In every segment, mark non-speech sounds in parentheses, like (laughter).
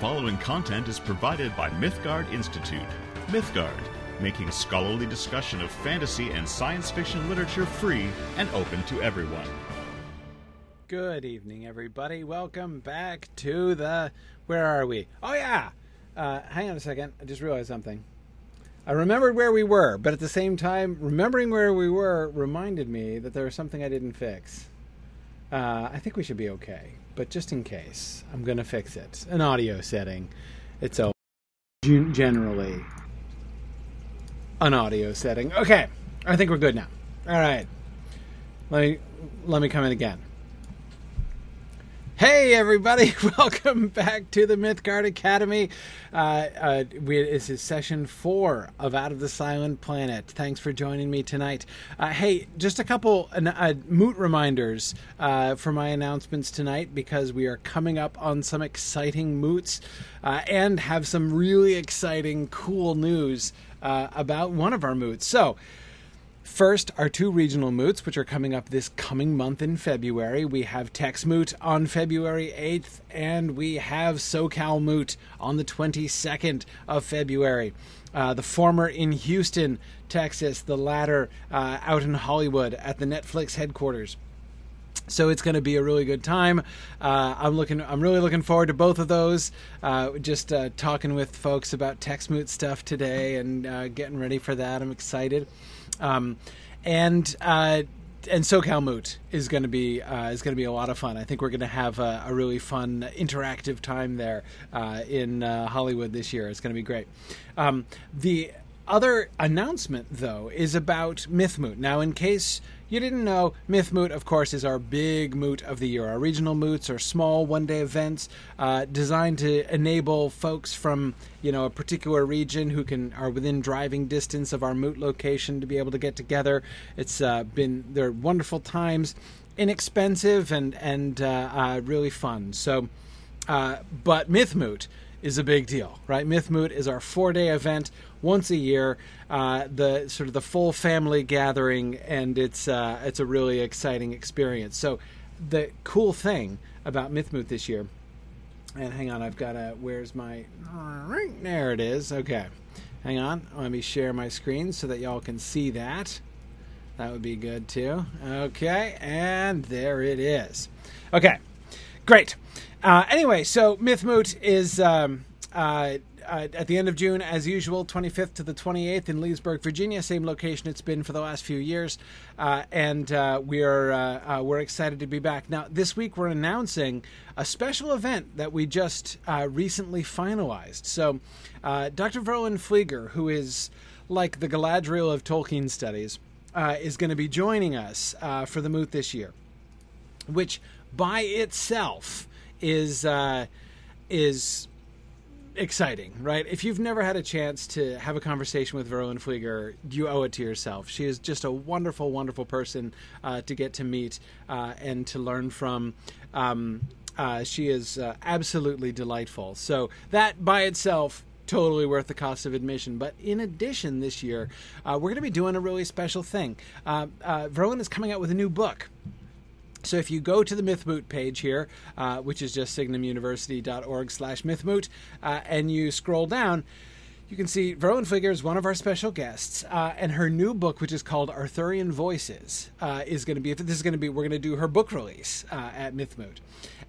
following content is provided by Mythgard Institute. Mythgard, making scholarly discussion of fantasy and science fiction literature free and open to everyone. Good evening, everybody. Welcome back to the. Where are we? Oh, yeah! Uh, hang on a second. I just realized something. I remembered where we were, but at the same time, remembering where we were reminded me that there was something I didn't fix. Uh, I think we should be okay, but just in case, I'm going to fix it. An audio setting. It's a generally an audio setting. Okay, I think we're good now. All right, let me let me come in again. Hey everybody! (laughs) Welcome back to the Mythgard Academy. Uh, uh, we, this is session four of Out of the Silent Planet. Thanks for joining me tonight. Uh, hey, just a couple uh, moot reminders uh, for my announcements tonight because we are coming up on some exciting moots uh, and have some really exciting, cool news about one of our moots. So. First, our two regional moots, which are coming up this coming month in February. We have Tex Moot on February 8th, and we have SoCal Moot on the 22nd of February. Uh, the former in Houston, Texas, the latter uh, out in Hollywood at the Netflix headquarters. So it's going to be a really good time. Uh, I'm looking. I'm really looking forward to both of those. Uh, just uh, talking with folks about Texmoot stuff today and uh, getting ready for that. I'm excited. Um, and uh, and SoCal Moot is going to be uh, is going to be a lot of fun. I think we're going to have a, a, really fun interactive time there uh, in uh, Hollywood this year. It's going to be great. Um, the other announcement, though, is about Myth Moot. Now, in case you didn't know, Myth Moot, of course, is our big moot of the year. Our regional moots are small one-day events uh, designed to enable folks from you know a particular region who can are within driving distance of our moot location to be able to get together. It's uh, been they're wonderful times, inexpensive and and uh, uh really fun. So, uh, but Myth Moot is a big deal, right? Myth Moot is our four-day event once a year, uh, the sort of the full family gathering, and it's uh, it's a really exciting experience. So the cool thing about Mythmoot this year, and hang on, I've got a where's my there it is. Okay, hang on, let me share my screen so that y'all can see that. That would be good too. Okay, and there it is. Okay, great. Uh, anyway, so Mythmoot is um, uh, uh, at the end of June, as usual, 25th to the 28th in Leesburg, Virginia, same location it's been for the last few years, uh, and uh, we are uh, uh, we're excited to be back. Now, this week we're announcing a special event that we just uh, recently finalized. So, Dr. Verlyn Flieger, who is like the Galadriel of Tolkien studies, is going to be joining us for the Moot this year, which by itself is is exciting, right? If you've never had a chance to have a conversation with Verlyn Flieger, you owe it to yourself. She is just a wonderful, wonderful person uh, to get to meet uh, and to learn from. Um, uh, she is uh, absolutely delightful. So that by itself totally worth the cost of admission. But in addition, this year, uh, we're going to be doing a really special thing. Uh, uh, Verlyn is coming out with a new book. So if you go to the MythMoot page here, uh, which is just signumuniversity.org slash MythMoot, uh, and you scroll down, you can see Verlyn Flieger is one of our special guests, uh, and her new book, which is called Arthurian Voices, uh, is going to be. This is going to be. We're going to do her book release uh, at MythMoot,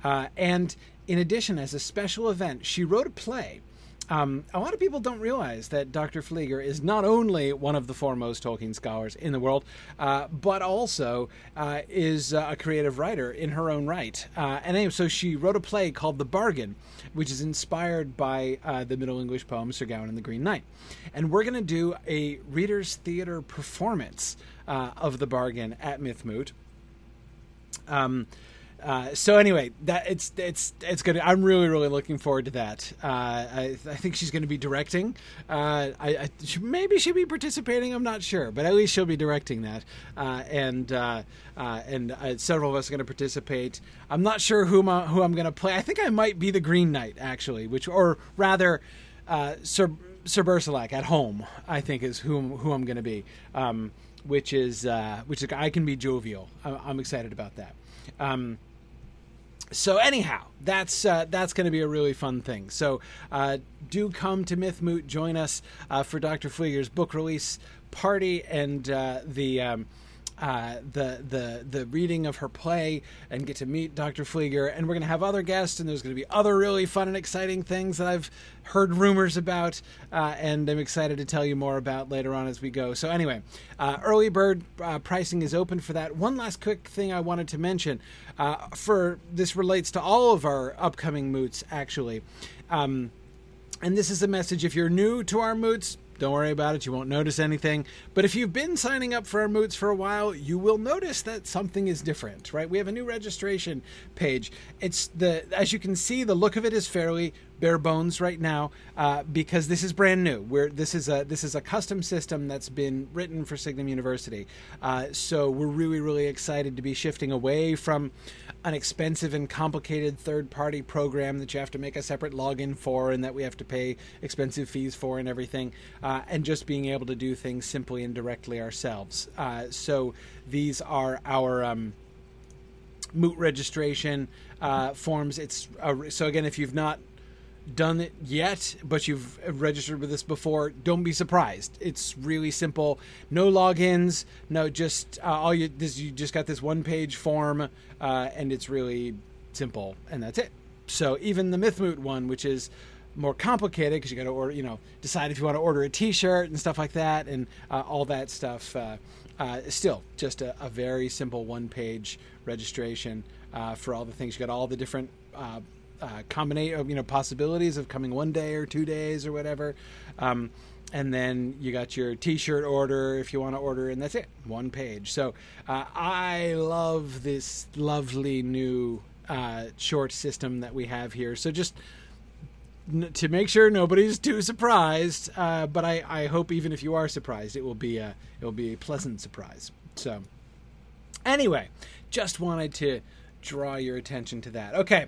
uh, and in addition, as a special event, she wrote a play um, a lot of people don't realize that Dr. Flieger is not only one of the foremost Tolkien scholars in the world, uh, but also uh, is uh, a creative writer in her own right. Uh, and so she wrote a play called The Bargain, which is inspired by uh, the Middle English poem Sir Gawain and the Green Knight. And we're going to do a Reader's Theater performance uh, of The Bargain at Mythmoot. Um, uh, so anyway, that it's it's it's good. I'm really really looking forward to that. Uh, I, I think she's going to be directing. Uh, I, I she, maybe she'll be participating. I'm not sure, but at least she'll be directing that. Uh, and uh, and several of us are going to participate. I'm not sure who I'm, who I'm going to play. I think I might be the Green Knight actually, which or rather, Sir Sir Bertilak at home. I think is who who I'm going to be. Um, which is which is I can be jovial. I'm, I'm excited about that. Um, so anyhow, that's uh, that's going to be a really fun thing. So uh, do come to Myth Moot, join us uh, for Dr. Flieger's book release party and uh, the. Um, uh, the the the reading of her play and get to meet Dr. Flieger, and we're going to have other guests, and there's going to be other really fun and exciting things that I've heard rumors about, uh, and I'm excited to tell you more about later on as we go. So anyway, uh, early bird uh, pricing is open for that. One last quick thing I wanted to mention, uh, for this relates to all of our upcoming moots actually. Um, and this is a message if you're new to our moots don't worry about it. You won't notice anything. But if you've been signing up for our moots for a while, you will notice that something is different, right? We have a new registration page. It's the, as you can see, the look of it is fairly bare bones right now uh, because this is brand new. We're, this is a this is a custom system that's been written for Signum University. Uh, so we're really really excited to be shifting away from an expensive and complicated third party program that you have to make a separate login for and that we have to pay expensive fees for and everything, uh, and just being able to do things simply and directly ourselves. Uh, so these are our. Um, moot registration uh, forms. It's so again, if you've not done it yet, but you've registered with us before, don't be surprised. It's really simple. No logins. No, just uh, all you this you just got this one page form, uh, and it's really simple, and that's it. So even the Mythmoot one, which is more complicated because you got to order, you know, decide if you want to order a T-shirt and stuff like that, and uh, all that stuff. Uh, uh, still, just a, a, very simple one-page registration uh, for all the things. You got all the different uh, combination, you know, possibilities of coming one day or two days or whatever. Um, and then you got your T-shirt order if you want to order, and that's it, one page. So uh, I love this lovely new uh, short system that we have here. So just to make sure nobody's too surprised, uh, but I, I hope even if you are surprised, it will be a it will be a pleasant surprise. So anyway, just wanted to draw your attention to that. Okay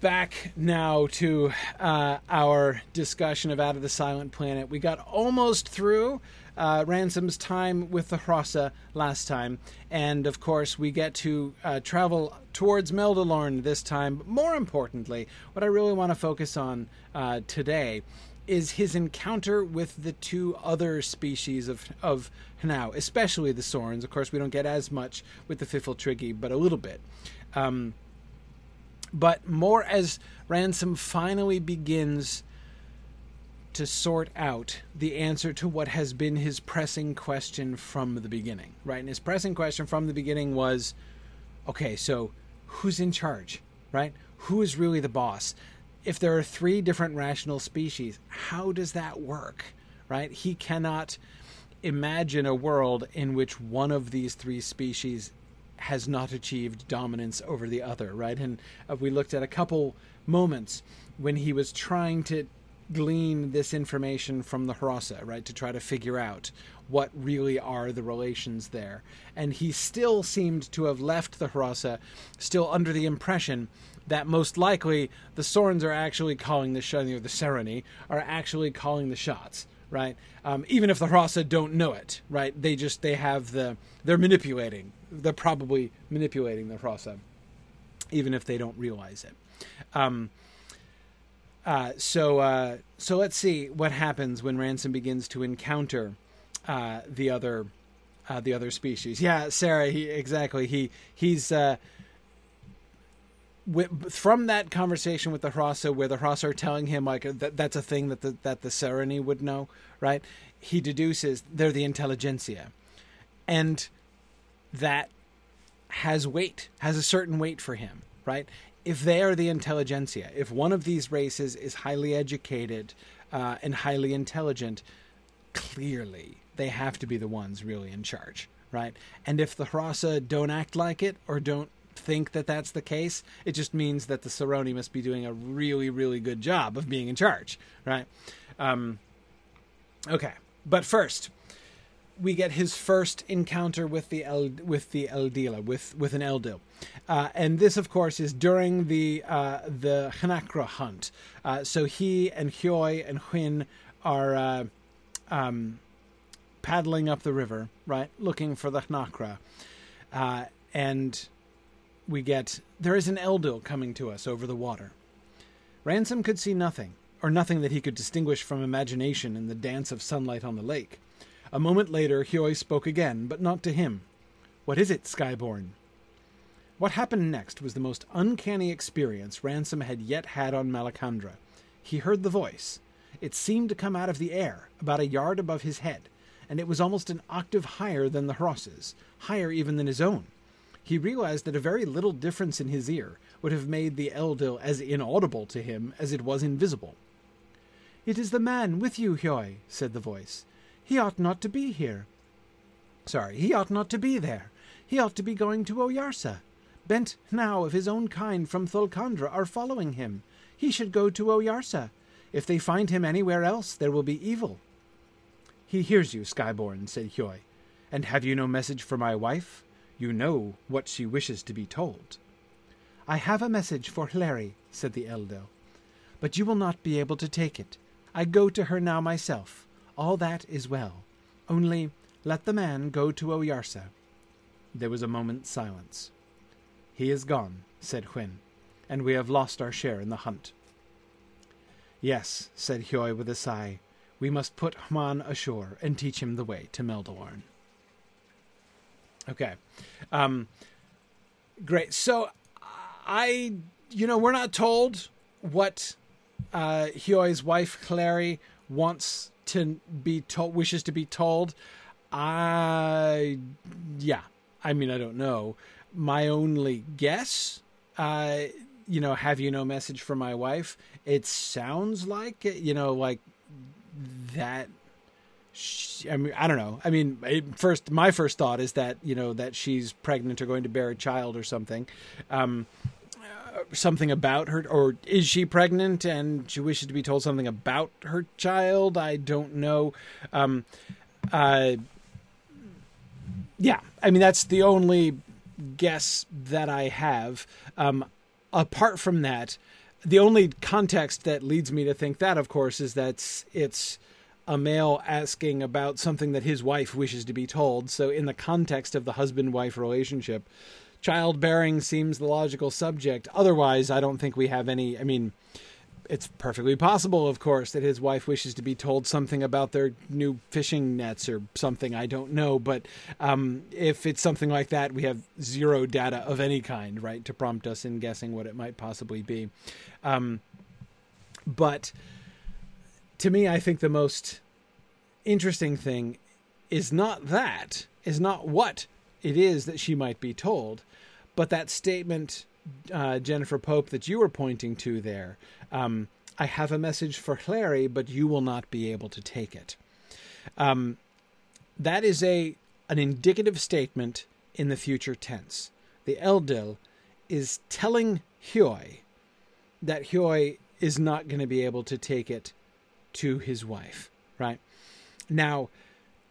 back now to uh, our discussion of Out of the Silent Planet. We got almost through uh, Ransom's time with the Hrossa last time, and of course, we get to uh, travel towards Meldilorn this time. But more importantly, what I really want to focus on uh, today is his encounter with the two other species of of Hnau, especially the Sorns. Of course, we don't get as much with the Pfifltriggi, but a little bit. Um, but more as Ransom finally begins to sort out the answer to what has been his pressing question from the beginning, right? And his pressing question from the beginning was okay, so who's in charge, right? Who is really the boss? If there are three different rational species, how does that work, right? He cannot imagine a world in which one of these three species has not achieved dominance over the other, right? And uh, we looked at a couple moments when he was trying to glean this information from the Hrossa, right, to try to figure out what really are the relations there. And he still seemed to have left the Hrossa still under the impression that most likely the Sorns are actually calling the shots, or the Seroni are actually calling the shots, right? Um, even if the Hrossa don't know it, right? They just they have the they're manipulating. They're probably manipulating the Hrossa, even if they don't realize it. Um, uh, so uh, so let's see what happens when Ransom begins to encounter uh, the other uh, the other species. Yeah, Sarah. He exactly. He he's uh, from that conversation with the Hrossa, where the Hrossa are telling him like that that's a thing that the that the Seroni would know, right? He deduces they're the intelligentsia, and that has weight, has a certain weight for him, right? If they are the intelligentsia, if one of these races is highly educated uh, and highly intelligent, clearly they have to be the ones really in charge, right? And if the Hrossa don't act like it or don't think that that's the case. It just means that the Seroni must be doing a really, really good job of being in charge, right? Um, okay, but first, we get his first encounter with the El, with the Eldila, with with an Eldil, uh, and this, of course, is during the uh, the Hnakra hunt. Uh, so he and Hyoi and Whin are uh, um, paddling up the river, right, looking for the Hnakra, uh, and we get there is an Eldil coming to us over the water. Ransom could see nothing, or nothing that he could distinguish from imagination in the dance of sunlight on the lake. A moment later, Hyoi spoke again, but not to him. What is it, Skyborn? What happened next was the most uncanny experience Ransom had yet had on Malacandra. He heard the voice. It seemed to come out of the air, about a yard above his head, and it was almost an octave higher than the Hross's, higher even than his own. He realized that a very little difference in his ear would have made the Eldil as inaudible to him as it was invisible. It is the man with you, Hyoi, said the voice. He ought not to be here. Sorry, he ought not to be there. He ought to be going to Oyarsa. Bent hnau of his own kind from Thulcandra are following him. He should go to Oyarsa. If they find him anywhere else, there will be evil. He hears you, Skyborn, said Hyoi. And have you no message for my wife? You know what she wishes to be told. I have a message for Hleri, said the Eldil. But you will not be able to take it. I go to her now myself. All that is well. Only let the man go to Oyarsa. There was a moment's silence. He is gone, said Whin, and we have lost our share in the hunt. Yes, said Hyoi with a sigh, we must put Hman ashore and teach him the way to Meldilorn. Okay. Um, great. So I, you know, we're not told what uh, Hyoi's wife, Hleri, wants to be told, wishes to be told. I, yeah, I mean, I don't know. My only guess, uh, you know, have you no message for my wife? It sounds like, you know, like that. She, I mean, I don't know. I mean, first, my first thought is that you know that she's pregnant or going to bear a child or something. Um, something about her, or is she pregnant and she wishes to be told something about her child? I don't know. Um, uh, yeah, I mean that's the only guess that I have. Um, apart from that, the only context that leads me to think that, of course, is that it's a male asking about something that his wife wishes to be told. So, in the context of the husband wife relationship, childbearing seems the logical subject. Otherwise, I don't think we have any. I mean, it's perfectly possible, of course, that his wife wishes to be told something about their new fishing nets or something. I don't know. But um, if it's something like that, we have zero data of any kind, right, to prompt us in guessing what it might possibly be. Um, but to me, I think the most interesting thing is not that, is not what it is that she might be told, but that statement, uh, Jennifer Pope, that you were pointing to there. Um, I have a message for Hleri, but you will not be able to take it. Um, that is a an indicative statement in the future tense. The Eldil is telling Hyoi that Hyoi is not going to be able to take it to his wife, right? Now,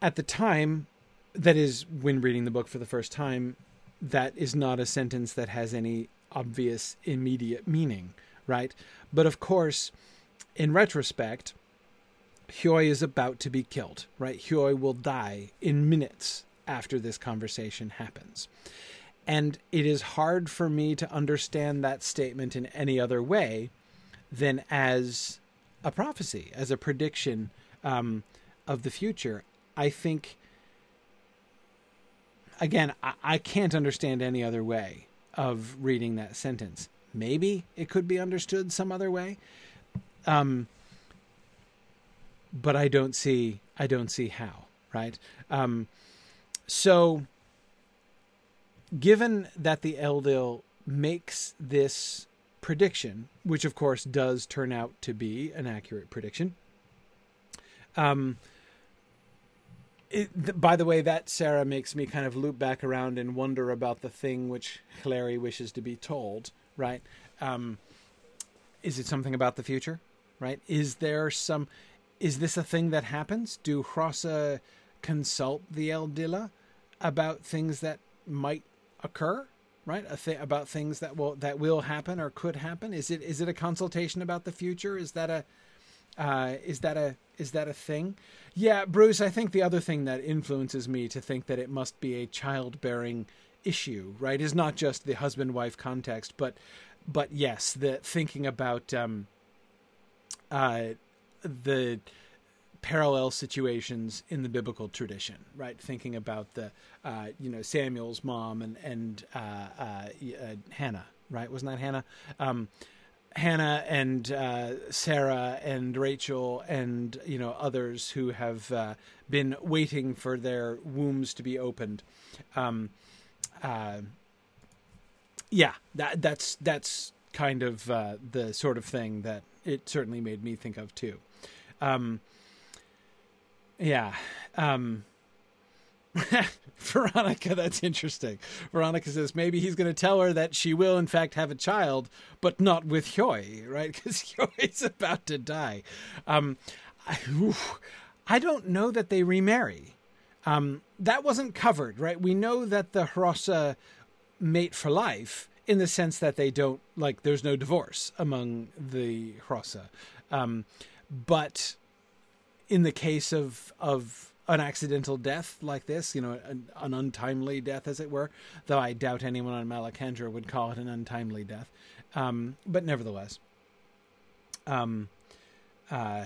at the time, that is when reading the book for the first time, that is not a sentence that has any obvious immediate meaning, right? But of course, in retrospect, Hyoi is about to be killed, right? Hyoi will die in minutes after this conversation happens. And it is hard for me to understand that statement in any other way than as a prophecy, as a prediction um, of the future. I think again, I, I can't understand any other way of reading that sentence. Maybe it could be understood some other way. Um, but I don't see I don't see how, right? Um, so given that the Eldil makes this prediction, which of course does turn out to be an accurate prediction, um, it, by the way, that Sarah makes me kind of loop back around and wonder about the thing which Hleri wishes to be told. Right? Um, is it something about the future? Right? Is there some? Is this a thing that happens? Do Hrossa consult the Eldila about things that might occur? Right? Th- about things that will that will happen or could happen. Is it is it a consultation about the future? Is that a uh, is that a is that a thing? Yeah, Bruce. I think the other thing that influences me to think that it must be a childbearing issue, right, is not just the husband wife context, but but yes, the thinking about um, uh, the parallel situations in the biblical tradition, right? Thinking about the, uh, you know, Samuel's mom and and uh, uh, uh Hannah, right? Wasn't that Hannah? Um, Hannah and uh, Sarah and Rachel and you know others who have uh, been waiting for their wombs to be opened. Um, yeah, that that's that's kind of the sort of thing that it certainly made me think of too. Um, yeah. Um, (laughs) Veronica, that's interesting. Veronica says maybe he's going to tell her that she will, in fact, have a child, but not with Hyoi, right? (laughs) Because Hyoi's about to die. Um, I, I, don't know that they remarry. Um, that wasn't covered, right? We know that the Hrossa mate for life in the sense that they don't, like, there's no divorce among the Hrossa. Um, but in the case of of an accidental death like this, you know, an, an, untimely death, as it were, though I doubt anyone on Malacandra would call it an untimely death. Um, but nevertheless, um, uh,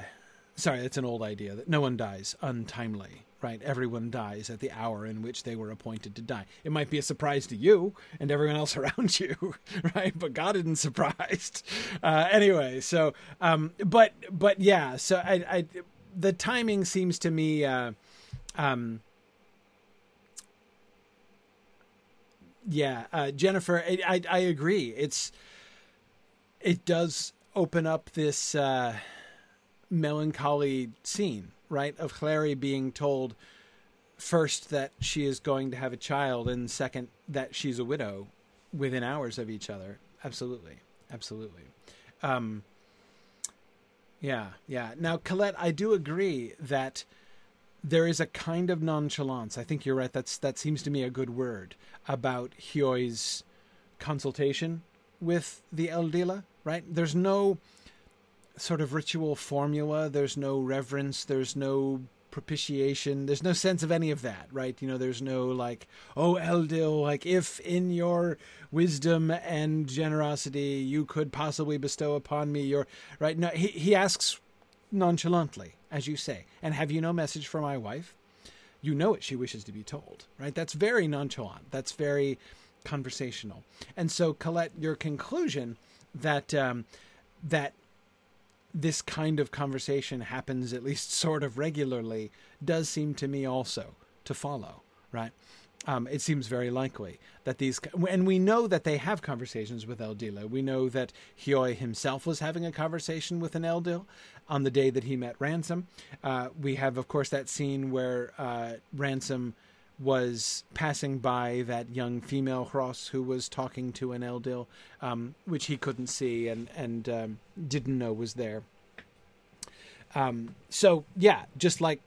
sorry, that's an old idea that no one dies untimely, right? Everyone dies at the hour in which they were appointed to die. It might be a surprise to you and everyone else (laughs) around you, right? But God isn't surprised. (laughs) Uh, anyway, so, um, but, but yeah, so I, I the timing seems to me uh, um, yeah uh, jennifer I, I, I agree. It's it does open up this uh, melancholy scene right of Hleri being told first that she is going to have a child and second that she's a widow within hours of each other. Absolutely. Absolutely. Um, yeah, yeah. Now, Colette, I do agree that there is a kind of nonchalance. I think you're right. That's that seems to me a good word about Hyoi's consultation with the Eldila. Right? There's no sort of ritual formula. There's no reverence. There's no propitiation. There's no sense of any of that, right? You know, there's no like, oh, Eldil, like if in your wisdom and generosity you could possibly bestow upon me your right. No, he he asks nonchalantly, as you say, and have you no message for my wife? You know it. She wishes to be told, right? That's very nonchalant. That's very conversational. And so, Colette, your conclusion that um, that this kind of conversation happens at least (laughs) sort of regularly does seem to me also to follow, right? Um, it seems very likely that these, and we know that they have conversations with Eldila. We know that Hyoi himself was having a conversation with an Eldil on the day that he met Ransom. Uh, we have, of course, that scene where uh, Ransom was passing by that young female Hross who was talking to an Eldil, um, which he couldn't see and and um, didn't know was there. Um, so yeah, just like,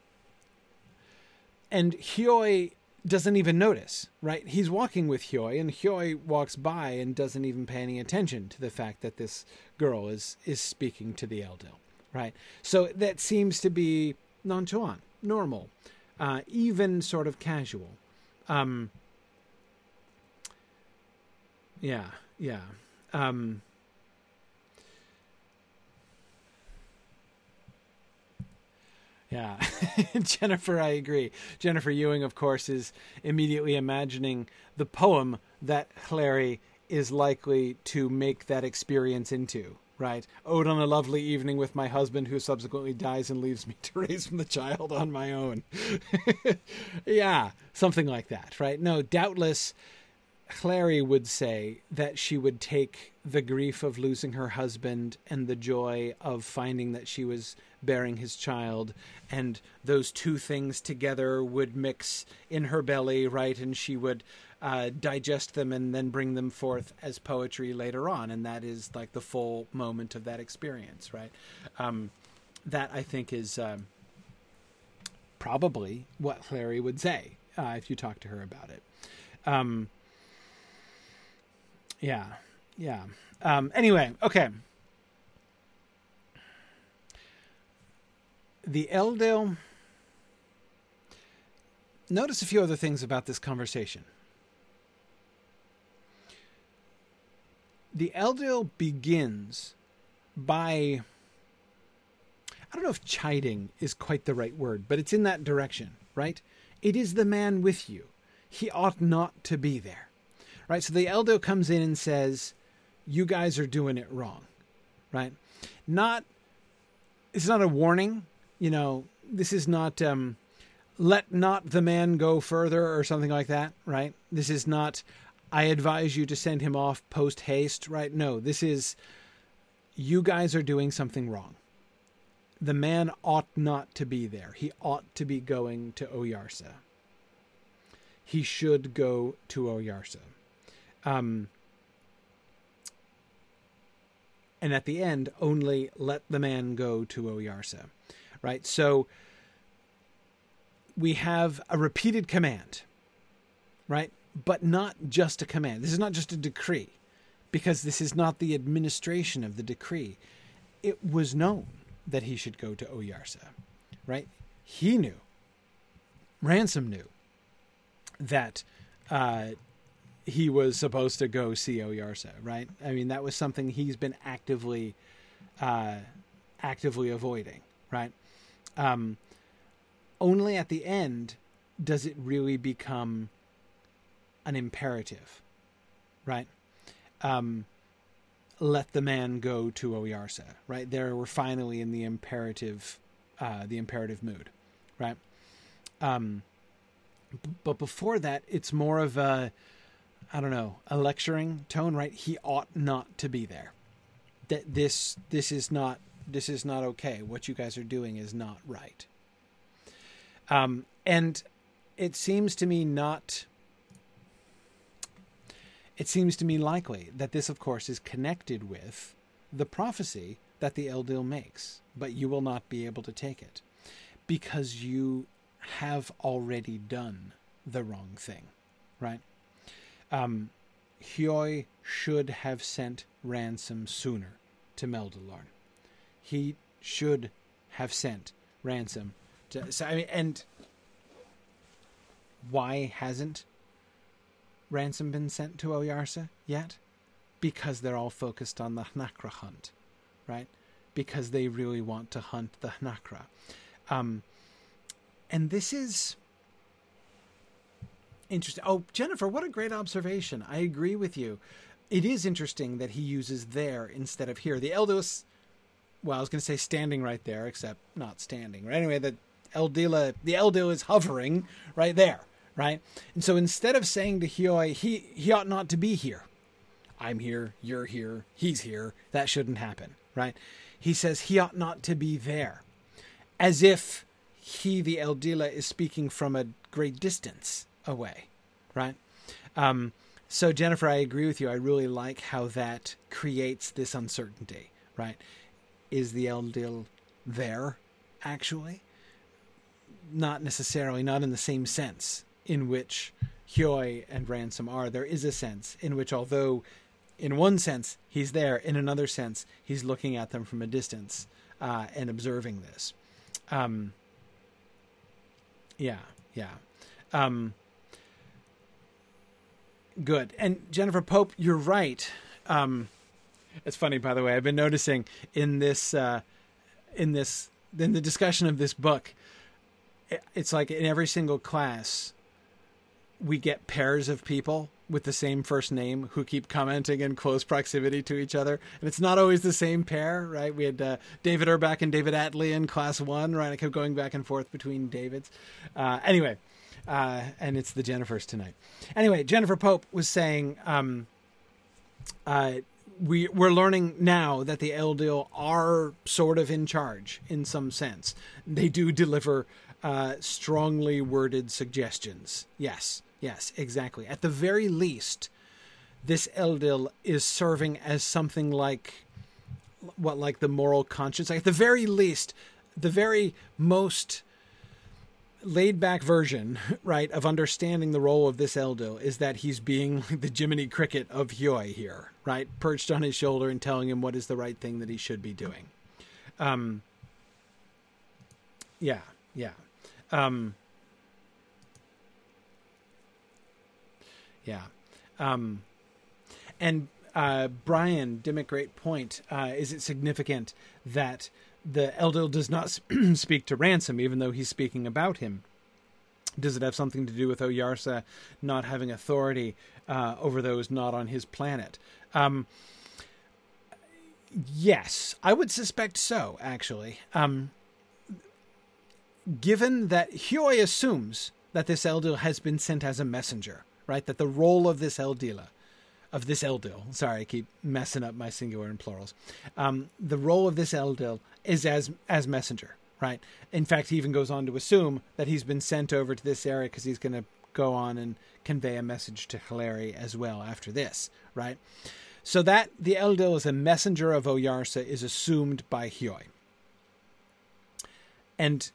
and Hyoi doesn't even notice, right? He's walking with Hyoi, and Hyoi walks by and doesn't even pay any attention to the fact that this girl is is speaking to the Eldil, right? So that seems to be nonchalant, normal uh, even sort of casual. Um, yeah, yeah. Um, yeah, (laughs) Jennifer, I agree. Jennifer Ewing, of course, is immediately imagining the poem that Hleri is likely to make that experience into right? Ode on a lovely evening with my husband who subsequently dies and leaves me (laughs) to raise the child on my own. (laughs) yeah, something like that, right? No, doubtless Hleri would say that she would take the grief of losing her husband and the joy of finding that she was bearing his child, and those two things together would mix in her belly, right? And she would uh, digest them and then bring them forth as poetry later on, and that is like the full moment of that experience, right? Um, that I think is um, probably what Hleri would say uh, if you talk to her about it. Um, yeah, yeah. Um, anyway, okay. The Eldil. Notice a few other things about this conversation the Eldil begins by I don't know if chiding is quite the right word, but it's in that direction, right? It is the man with you. He ought not to be there. Right? So the Eldil comes in and says, You guys are doing it wrong. Right? Not it's not a warning, you know, this is not um let not the man go further or something like that, right? This is not I advise you to send him off post haste, right? No, this is you guys are doing something wrong. The man ought not to be there. He ought to be going to Oyarsa. He should go to Oyarsa. Um, and at the end, only let the man go to Oyarsa. Right? So we have a repeated command, right? But not just a command. This is not just a decree, because this is not the administration of the decree. It was known that he should go to Oyarsa, right? He knew, Ransom knew that uh, he was supposed to go see Oyarsa, right? I mean, that was something he's been actively, uh, actively avoiding, right? Um, only at the end does it really become an imperative, right? Um, let the man go to Oyarsa, right? There we're finally in the imperative, uh, the imperative mood, right? Um, b- but before that, it's more of a, I don't know, a lecturing tone, right? He ought not to be there. That this this is not this is not okay. What you guys are doing is not right. Um, and it seems to me not. It seems to me likely that this, of course, is connected with the prophecy that the Eldil makes, but you will not be able to take it because you have already done the wrong thing, right? Um, Hyoi should have sent ransom sooner to Meldilorn. He should have sent ransom to. So, I mean, and why hasn't ransom been sent to Oyarsa yet? Because they're all focused on the Hnakra hunt, right? Because they really want to hunt the Hnakra. Um, and this is interesting. Oh, Jennifer, what a great observation. I agree with you. It is interesting that he uses there instead of here. The Eldil, well, I was going to say standing right there, except not standing. Right? Anyway, the Eldila, the Eldil is hovering right there, right? And so instead of saying to Hyoi, he he ought not to be here. I'm here, you're here, he's here. That shouldn't happen, right? He says he ought not to be there, as if he, the Eldila, is speaking from a great distance away, right? Um, so Jennifer, I agree with you. I really like how that creates this uncertainty, right? Is the Eldil there actually? Not necessarily, not in the same sense in which Hyoi and Ransom are. There is a sense in which, although in one sense he's there, in another sense he's looking at them from a distance uh, and observing this. Um, yeah, yeah. Um, good. And Jennifer Pope, you're right. Um, it's funny, by the way. I've been noticing in this, uh, in this, in the discussion of this book, it's like in every single class, we get pairs of people with the same first name who keep commenting in close proximity to each other. And it's not always the same pair, right? We had uh, David Urbach and David Atley in class one, right? I kept going back and forth between Davids. Uh, anyway, uh, and it's the Jennifers tonight. Anyway, Jennifer Pope was saying um, uh, we we're learning now that the Eldil are sort of in charge in some sense. They do deliver uh, strongly worded suggestions. Yes, yes, exactly. At the very least, this Eldil is serving as something like what, like the moral conscience. Like at the very least, the very most laid back version, (laughs) right, of understanding the role of this Eldil is that he's being (laughs) the Jiminy Cricket of Hyoi here, right, perched on his shoulder and telling him what is the right thing that he should be doing. Um, yeah, yeah. Um, yeah. Um, and uh, Brian, Dimmick, great point. Uh, is it significant that the Eldil does not (clears throat) speak to Ransom, even though he's speaking about him? Does it have something to do with Oyarsa not having authority uh, over those not on his planet? Um, yes, I would suspect so, actually. Um, given that Hyoi assumes that this Eldil has been sent as a messenger, right? That the role of this Eldila, of this Eldil, sorry, I keep messing up my singular and plurals. Um, the role of this Eldil is as as messenger, right? In fact, he even goes on to assume that he's been sent over to this area because he's going to go on and convey a message to Hleri as well after this, right? So that the Eldil is a messenger of Oyarsa is assumed by Hyoi. And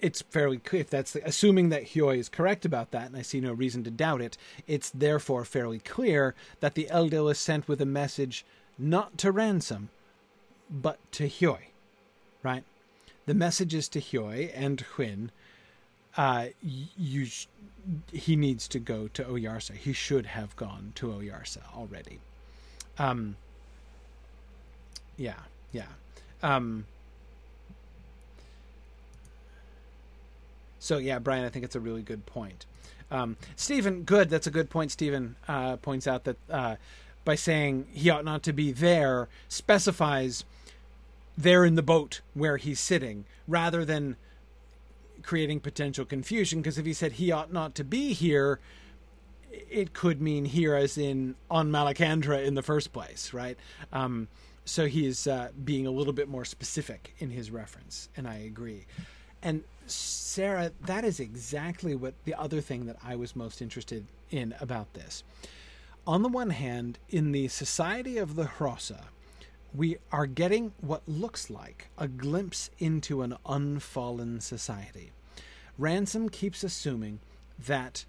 it's fairly clear if that's the, assuming that Hyoi is correct about that, and I see no reason to doubt it. It's therefore fairly clear that the Eldil is sent with a message not to ransom, but to Hyoi, right? The message is to Hyoi and Whin. Uh, you, sh- he needs to go to Oyarsa. He should have gone to Oyarsa already. Um. Yeah, yeah. Um So yeah, Brian, I think it's a really good point. Um, Stephen, good. That's a good point. Stephen uh, points out that uh, by saying he ought not to be there specifies there in the boat where he's sitting, rather than creating potential confusion. Because if he said he ought not to be here, it could mean here as in on Malacandra in the first place, right? Um, so he's uh, being a little bit more specific in his reference, and I agree. And Sarah, that is exactly what the other thing that I was most interested in about this. On the one hand, in the Society of the Hrossa, we are getting what looks like a glimpse into an unfallen society. Ransom keeps assuming that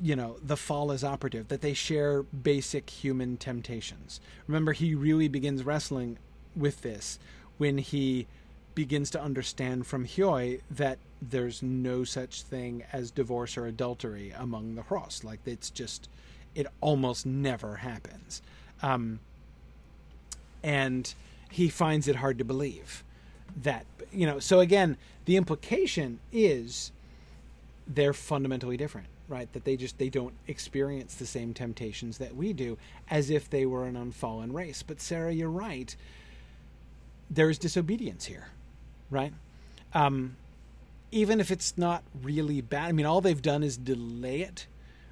you know the fall is operative that they share basic human temptations remember he really begins wrestling with this when he begins to understand from Hyoi that there's no such thing as divorce or adultery among the Hross. Like it's just, it almost never happens. Um, and he finds it hard to believe that, you know, so again, the implication is they're fundamentally different right that they just they don't experience the same temptations that we do as if they were an unfallen race but sarah you're right there's disobedience here right? Um, even if it's not really bad, I mean, all they've done is delay it,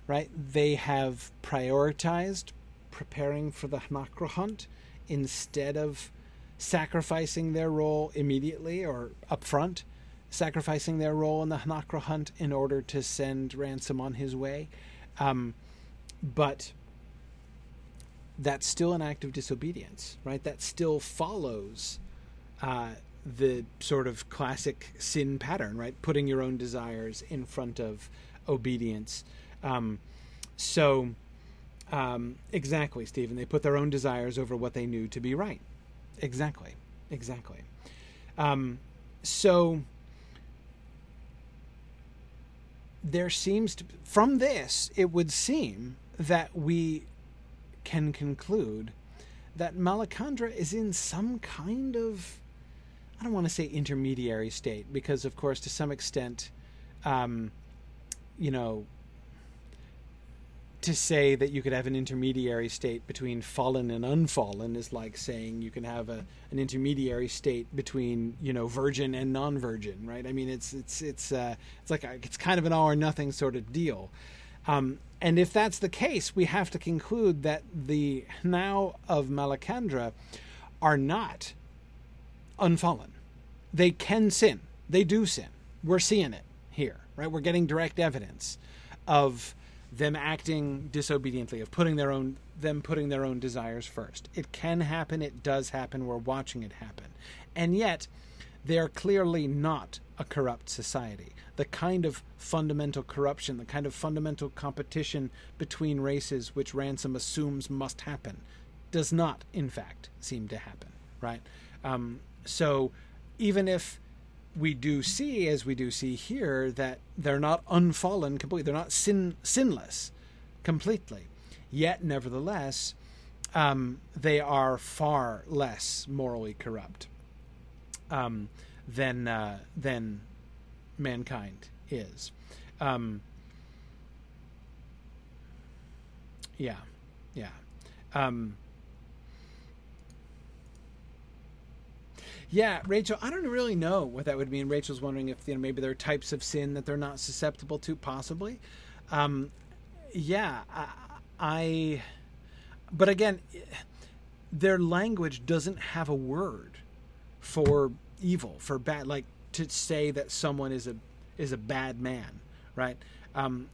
right? They have prioritized preparing for the Hnakra hunt instead of sacrificing their role immediately or upfront, sacrificing their role in the Hnakra hunt in order to send Ransom on his way. Um, but that's still an act of disobedience, right? That still follows uh, the sort of classic sin pattern, right? Putting your own desires in front of obedience. Um, so, um, exactly, Stephen. They put their own desires over what they knew to be right. Exactly, exactly. Um, so, there seems to, from this, it would seem that we can conclude that Malacandra is in some kind of I don't want to say intermediary state because, of course, to some extent, um, you know, to say that you could have an intermediary state between fallen and unfallen is like saying you can have a an intermediary state between you know virgin and non-virgin, right? I mean, it's it's it's uh, it's like a, it's kind of an all or nothing sort of deal. Um, and if that's the case, we have to conclude that the hnau of Malacandra are not unfallen. They can sin. They do sin. We're seeing it here, right? We're getting direct evidence of them acting disobediently, of putting their own them putting their own desires first. It can happen, it does happen, we're watching it happen. And yet, they are clearly not a corrupt society. The kind of fundamental corruption, the kind of fundamental competition between races which Ransom assumes must happen, does not, in fact, seem to happen, right? Um, so even if we do see, as we do see here, that they're not unfallen completely, they're not sin sinless completely. Yet, nevertheless, um, they are far less morally corrupt um, than uh, than mankind is. Um, yeah, yeah. Um, yeah, Rachel. I don't really know what that would mean. Rachel's wondering if you know maybe there are types of sin that they're not susceptible to. Possibly. Um, yeah, I, I. But again, their language doesn't have a word for evil, for bad. Like to say that someone is a is a bad man, right? Um,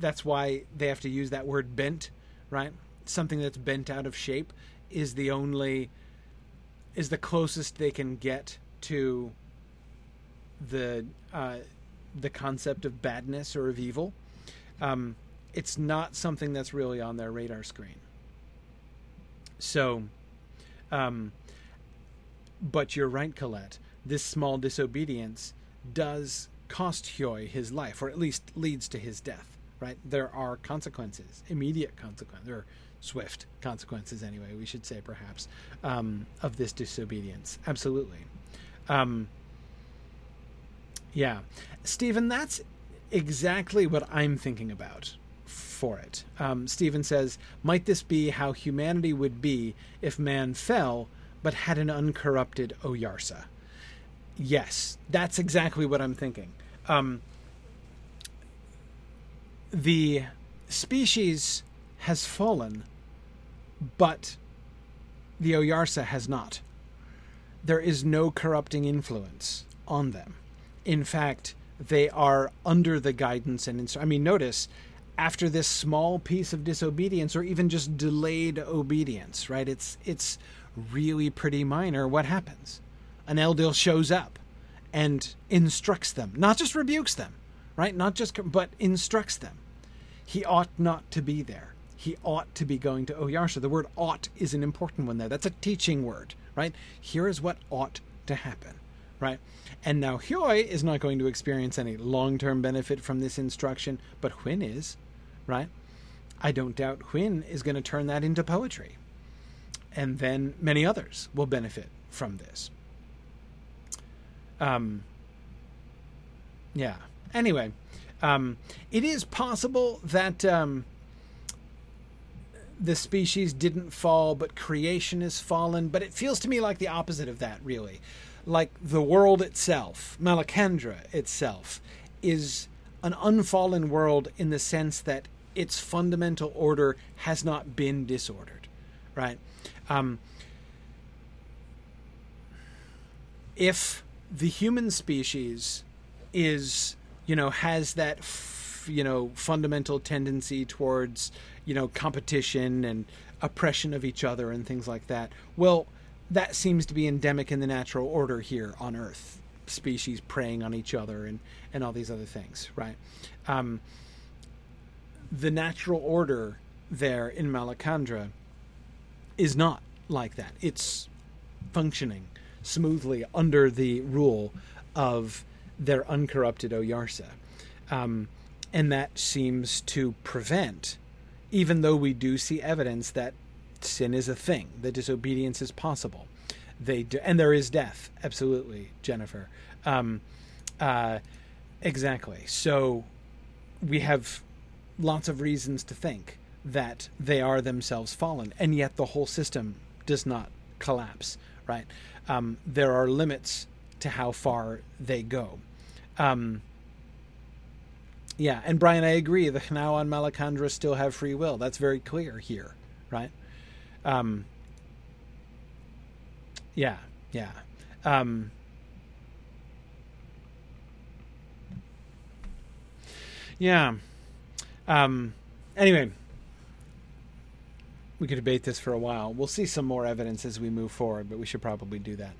that's why they have to use that word bent, right? Something that's bent out of shape is the only is the closest they can get to the uh, the concept of badness or of evil. Um, it's not something that's really on their radar screen. So, um, but you're right, Colette. This small disobedience does cost Hyoi his life, or at least leads to his death. Right? There are consequences, immediate consequences, or swift consequences, anyway. We should say, perhaps, um, of this disobedience. Absolutely. Um, yeah, Stephen, that's exactly what I'm thinking about for it. Um, Stephen says, Might this be how humanity would be if man fell but had an uncorrupted Oyarsa? Yes, that's exactly what I'm thinking. Um, the species has fallen, but the Oyarsa has not. There is no corrupting influence on them. In fact, they are under the guidance and I mean, notice after this small piece of disobedience or even just delayed obedience, right? It's it's really pretty minor. What happens? An Eldil shows up and instructs them, not just rebukes them, right? Not just, but instructs them. He ought not to be there. He ought to be going to Oyarsa. The word ought is an important one there. That's a teaching word, right? Here is what ought to happen, right? And now Hyoi is not going to experience any long term benefit from this instruction, but Hwin is, right? I don't doubt Hwin is going to turn that into poetry. And then many others will benefit from this. Um, yeah. Anyway, um, it is possible that um, the species didn't fall, but creation has fallen. But it feels to me like the opposite of that, really. Like the world itself, Malacandra itself, is an unfallen world in the sense that its fundamental order has not been disordered, right? Um, if the human species is you know has that f- you know fundamental tendency towards you know competition and oppression of each other and things like that. Well that seems to be endemic in the natural order here on earth species preying on each other and and all these other things right? Um, the natural order there in malacandra is not like that. It's functioning smoothly under the rule of their uncorrupted Oyarsa. Um, and that seems to prevent, even though we do see evidence that sin is a thing, that disobedience is possible. They do, and there is death, absolutely, Jennifer. Um, uh, exactly. So we have lots of reasons to think that they are themselves fallen, and yet the whole system does not collapse, right? um, there are limits to how far they go. Um, yeah, and Brian, I agree. The Hnau and Malacandra still have free will. That's very clear here, right? Um, yeah, yeah. Um, yeah. Um, anyway, we could debate this for a while. We'll see some more evidence as we move forward, but we should probably do that.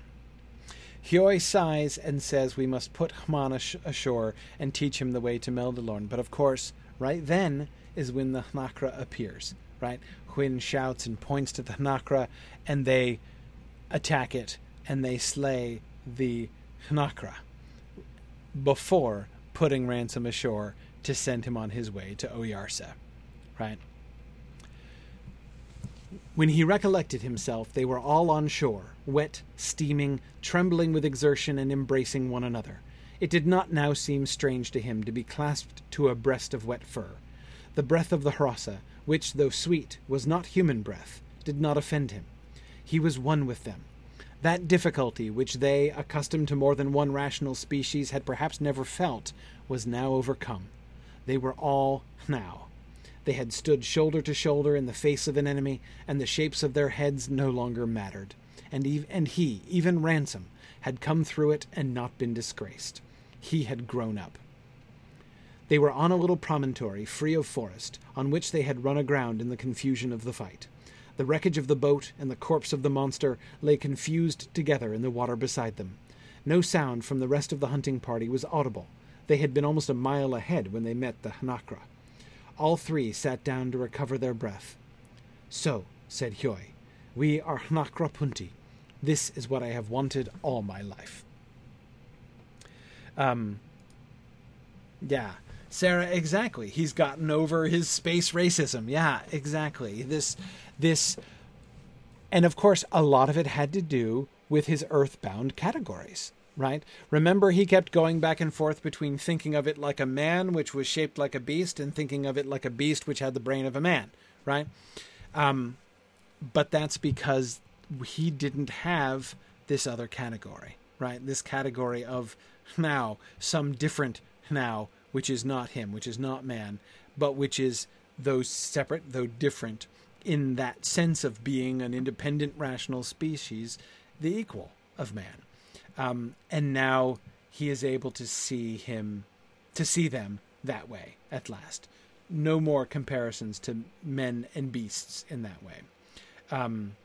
Hyoi sighs and says we must put Hman ashore and teach him the way to Meldilorn. But of course, right then is when the Hnakra appears. Right? Hwin shouts and points to the Hnakra, and they attack it, and they slay the Hnakra before putting Ransom ashore to send him on his way to Oyarsa. Right? When he recollected himself, they were all on shore, wet, steaming, trembling with exertion, and embracing one another. It did not now seem strange to him to be clasped to a breast of wet fur. The breath of the Hrossa, which, though sweet, was not human breath, did not offend him. He was one with them. That difficulty which they, accustomed to more than one rational species, had perhaps never felt, was now overcome. They were all now they had stood shoulder to shoulder in the face of an enemy, and the shapes of their heads no longer mattered. And, ev- and he, even Ransom, had come through it and not been disgraced. He had grown up. They were on a little promontory, free of forest, on which they had run aground in the confusion of the fight. The wreckage of the boat and the corpse of the monster lay confused together in the water beside them. No sound from the rest of the hunting party was audible. They had been almost a mile ahead when they met the Hnakra. All three sat down to recover their breath. So, said Hyoi, we are Hnakrapunti. This is what I have wanted all my life. Um, yeah, Sarah, exactly. He's gotten over his space racism. Yeah, exactly. This, this, and of course, a lot of it had to do with his earthbound categories right? Remember, he kept going back and forth between thinking of it like a man, which was shaped like a beast, and thinking of it like a beast, which had the brain of a man, right? Um, but that's because he didn't have this other category, right? This category of hnau, some different hnau, which is not him, which is not man, but which is though separate, though different, in that sense of being an independent rational species, the equal of man. Um, and now he is able to see him, to see them that way at last. No more comparisons to men and beasts in that way. Um,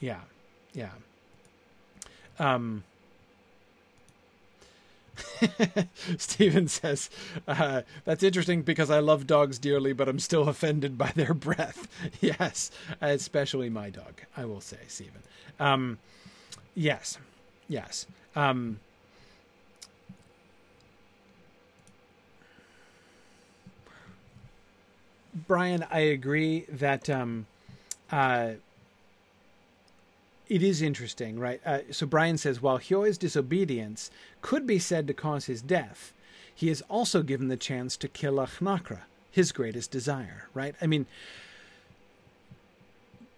yeah, yeah. Um, (laughs) says, uh, That's interesting because I love dogs dearly, but I'm still offended by their breath. (laughs) yes, especially my dog, I will say, Steven. Um, yes. Yes. Um, Brian, I agree that um, uh, it is interesting, right? Uh, so Brian says while Hyoi's disobedience could be said to cause his death, he is also given the chance to kill a Hnakra, his greatest desire, right? I mean,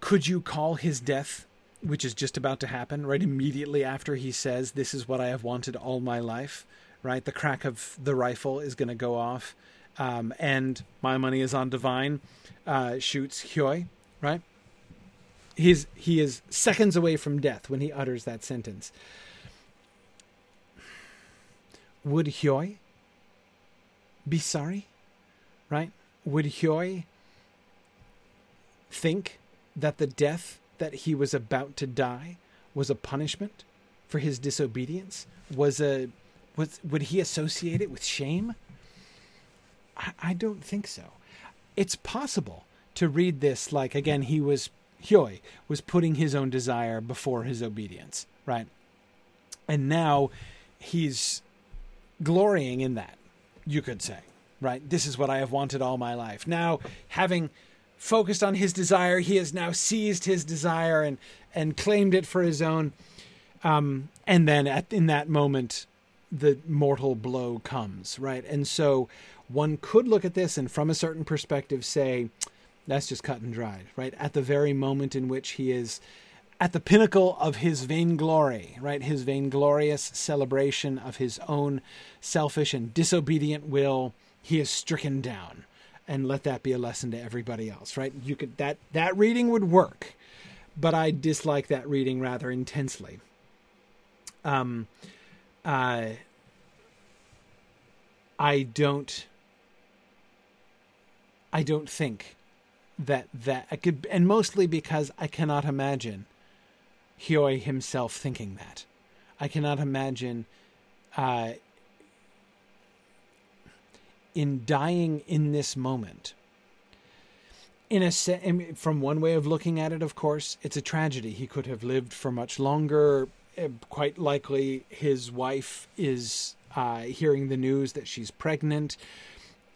could you call his death which is just about to happen right immediately after he says, This is what I have wanted all my life, right? The crack of the rifle is going to go off, um, and my money is on Devine, uh, shoots Hyoi, right? He's, he is seconds away from death when he utters that sentence. Would Hyoi be sorry? Right? Would Hyoi think that the death that he was about to die was a punishment for his disobedience? Was a was would he associate it with shame? I, I don't think so. It's possible to read this like again he was Hyoi was putting his own desire before his obedience, right? And now he's glorying in that, you could say, right? This is what I have wanted all my life. Now, having focused on his desire. He has now seized his desire and and claimed it for his own. Um, and then at in that moment, the mortal blow comes, right? And so one could look at this and from a certain perspective say, that's just cut and dried, right? At the very moment in which he is at the pinnacle of his vainglory, right? His vainglorious celebration of his own selfish and disobedient will, he is stricken down and let that be a lesson to everybody else, right? You could that that reading would work, but I dislike that reading rather intensely. Um, uh, I don't. I don't think that that I could, and mostly because I cannot imagine Hyoi himself thinking that. I cannot imagine uh, in dying in this moment. In a se- from one way of looking at it, of course, it's a tragedy. He could have lived for much longer. Eh, quite likely, his wife is uh, hearing the news that she's pregnant.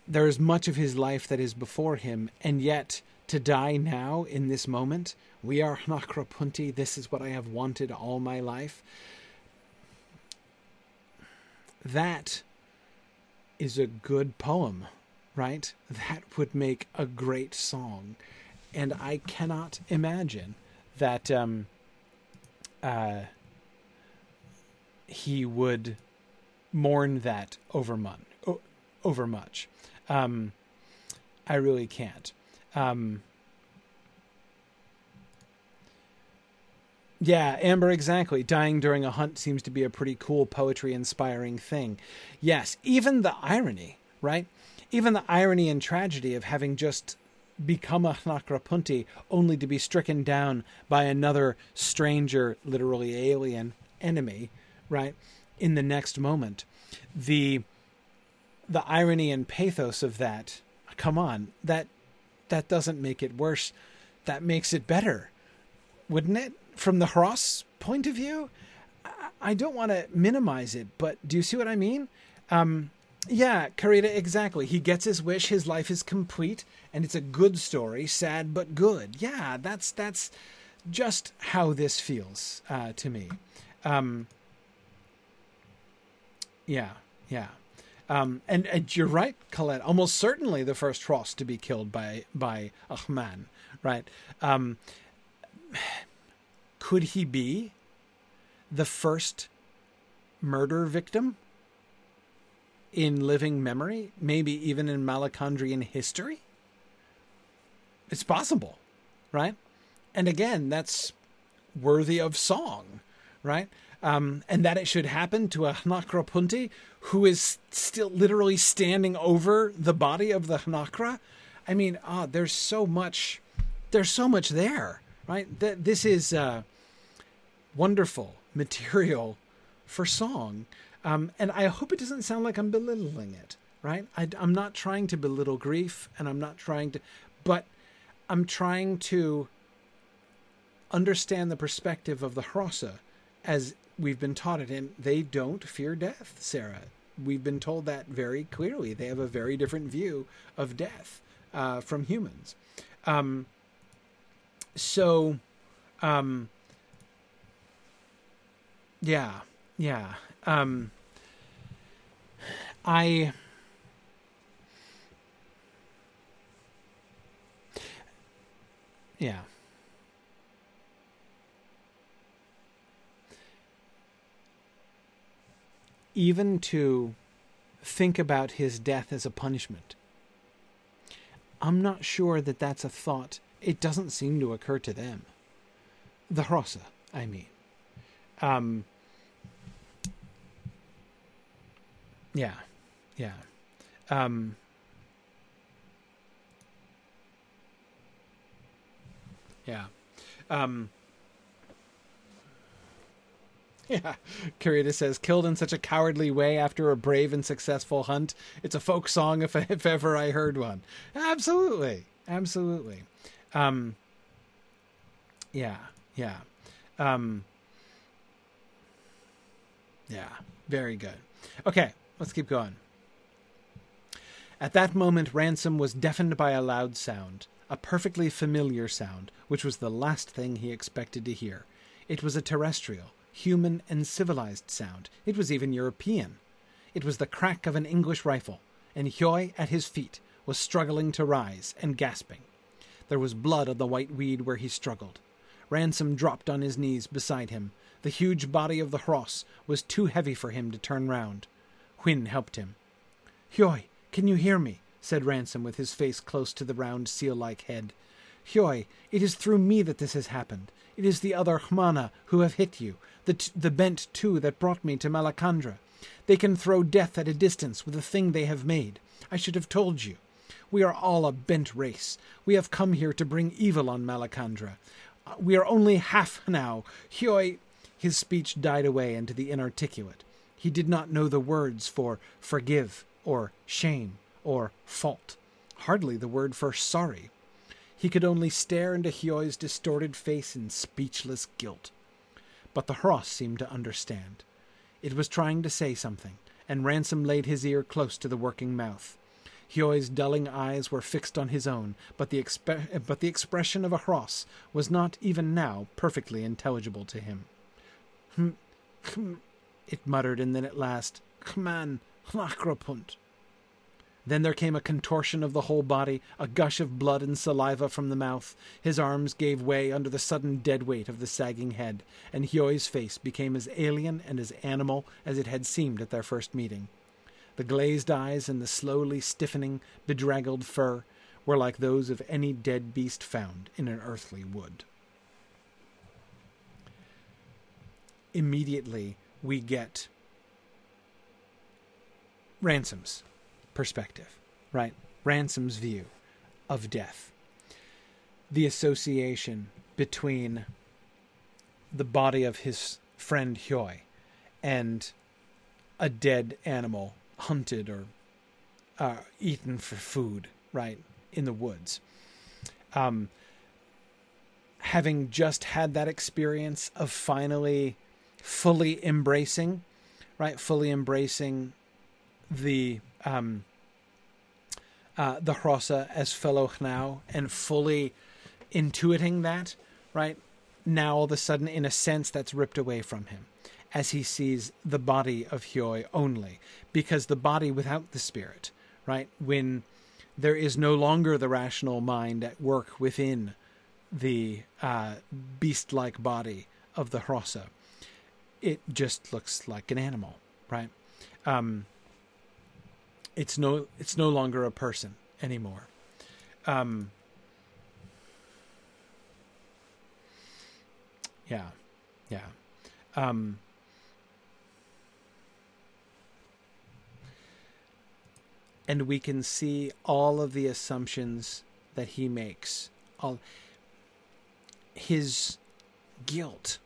There is much of his life that is before him, and yet to die now in this moment. We are (laughs) Hnakrapunti. This is what I have wanted all my life. That is a good poem, right? That would make a great song. And I cannot imagine that um, uh, he would mourn that over, mon- over much. Um, I really can't. Um, yeah, Amber, exactly. Dying during a hunt seems to be a pretty cool poetry inspiring thing. Yes, even the irony, right? Even the irony and tragedy of having just become a Hnakrapunti only to be stricken down by another stranger, literally alien enemy, right? In the next moment. The the irony and pathos of that, come on, that that doesn't make it worse. That makes it better. Wouldn't it? From the Hross point of view? I don't want to minimize it, but do you see what I mean? Um, yeah, Karita, exactly. He gets his wish, his life is complete, and it's a good story, sad but good. Yeah, that's that's just how this feels uh, to me. Um, yeah, yeah. Um, and, and, you're right, Colette. Almost certainly the first Hross to be killed by by a Hman, right? Um, could he be the first murder victim in living memory? Maybe even in Malacandrian history? It's possible, right? And again, that's worthy of song, right? um, and that it should happen to a Hnakrapunti who is still literally standing over the body of the Hnakra. I mean, ah, there's so much, there's so much there, right? That this is uh, wonderful material for song, um, and I hope it doesn't sound like I'm belittling it, right? I, I'm not trying to belittle grief, and I'm not trying to, but I'm trying to understand the perspective of the Hrossa as we've been taught it, and they don't fear death, Sarah. We've been told that very clearly. They have a very different view of death uh, from humans. Um, so, um, yeah, yeah. Um, I. Yeah. even to think about his death as a punishment. I'm not sure that that's a thought. It doesn't seem to occur to them. The Hrossa, I mean. Um, yeah, yeah. Um, yeah. Um, (laughs) Yeah. Kurita says, killed in such a cowardly way after a brave and successful hunt. It's a folk song if, (laughs) if ever I heard one. Absolutely. Absolutely. Um, yeah. Yeah. Um, yeah. Very good. Okay. Let's keep going. At that moment, Ransom was deafened by a loud sound, a perfectly familiar sound, which was the last thing he expected to hear. It was a terrestrial, human, and civilized sound. It was even European. It was the crack of an English rifle, and Hyoi, at his feet, was struggling to rise and gasping. There was blood on the white weed where he struggled. Ransom dropped on his knees beside him. The huge body of the Hross was too heavy for him to turn round. Hwin helped him. Hyoi, can you hear me? said Ransom with his face close to the round seal like head. Hyoi, it is through me that this has happened. It is the other Hmana who have hit you, the, t- the bent two that brought me to Malacandra. They can throw death at a distance with the thing they have made. I should have told you. We are all a bent race. We have come here to bring evil on Malacandra. Uh, we are only half hnau. Hyoi. His speech died away into the inarticulate. He did not know the words for forgive, or shame, or fault. Hardly the word for sorry. He could only stare into Hyoi's distorted face in speechless guilt. But the Hross seemed to understand. It was trying to say something, and Ransom laid his ear close to the working mouth. Hyoi's dulling eyes were fixed on his own, but the, but the expression of a Hross was not even now perfectly intelligible to him. Hm, hm, it muttered, and then at last, hm, Hman, Hnakrapunt. Then there came a contortion of the whole body, a gush of blood and saliva from the mouth. His arms gave way under the sudden dead weight of the sagging head, and Hyoi's face became as alien and as animal as it had seemed at their first meeting. The glazed eyes and the slowly stiffening, bedraggled fur were like those of any dead beast found in an earthly wood. Immediately, we get Ransom's perspective, right? Ransom's view of death. The association between the body of his friend Hyoi and a dead animal hunted or uh, eaten for food, right, in the woods. Um, having just had that experience of finally fully embracing, right, fully embracing the um, uh, the Hrossa as fellow hnau and fully intuiting that, right? Now all of a sudden, in a sense, that's ripped away from him as he sees the body of Hyoi only, because the body without the spirit, right? When there is no longer the rational mind at work within the uh, beast like body of the Hrossa, it just looks like an animal, right? Um, it's no it's no longer a person anymore. Um, yeah, yeah. Um, and we can see all of the assumptions that he makes, all his guilt,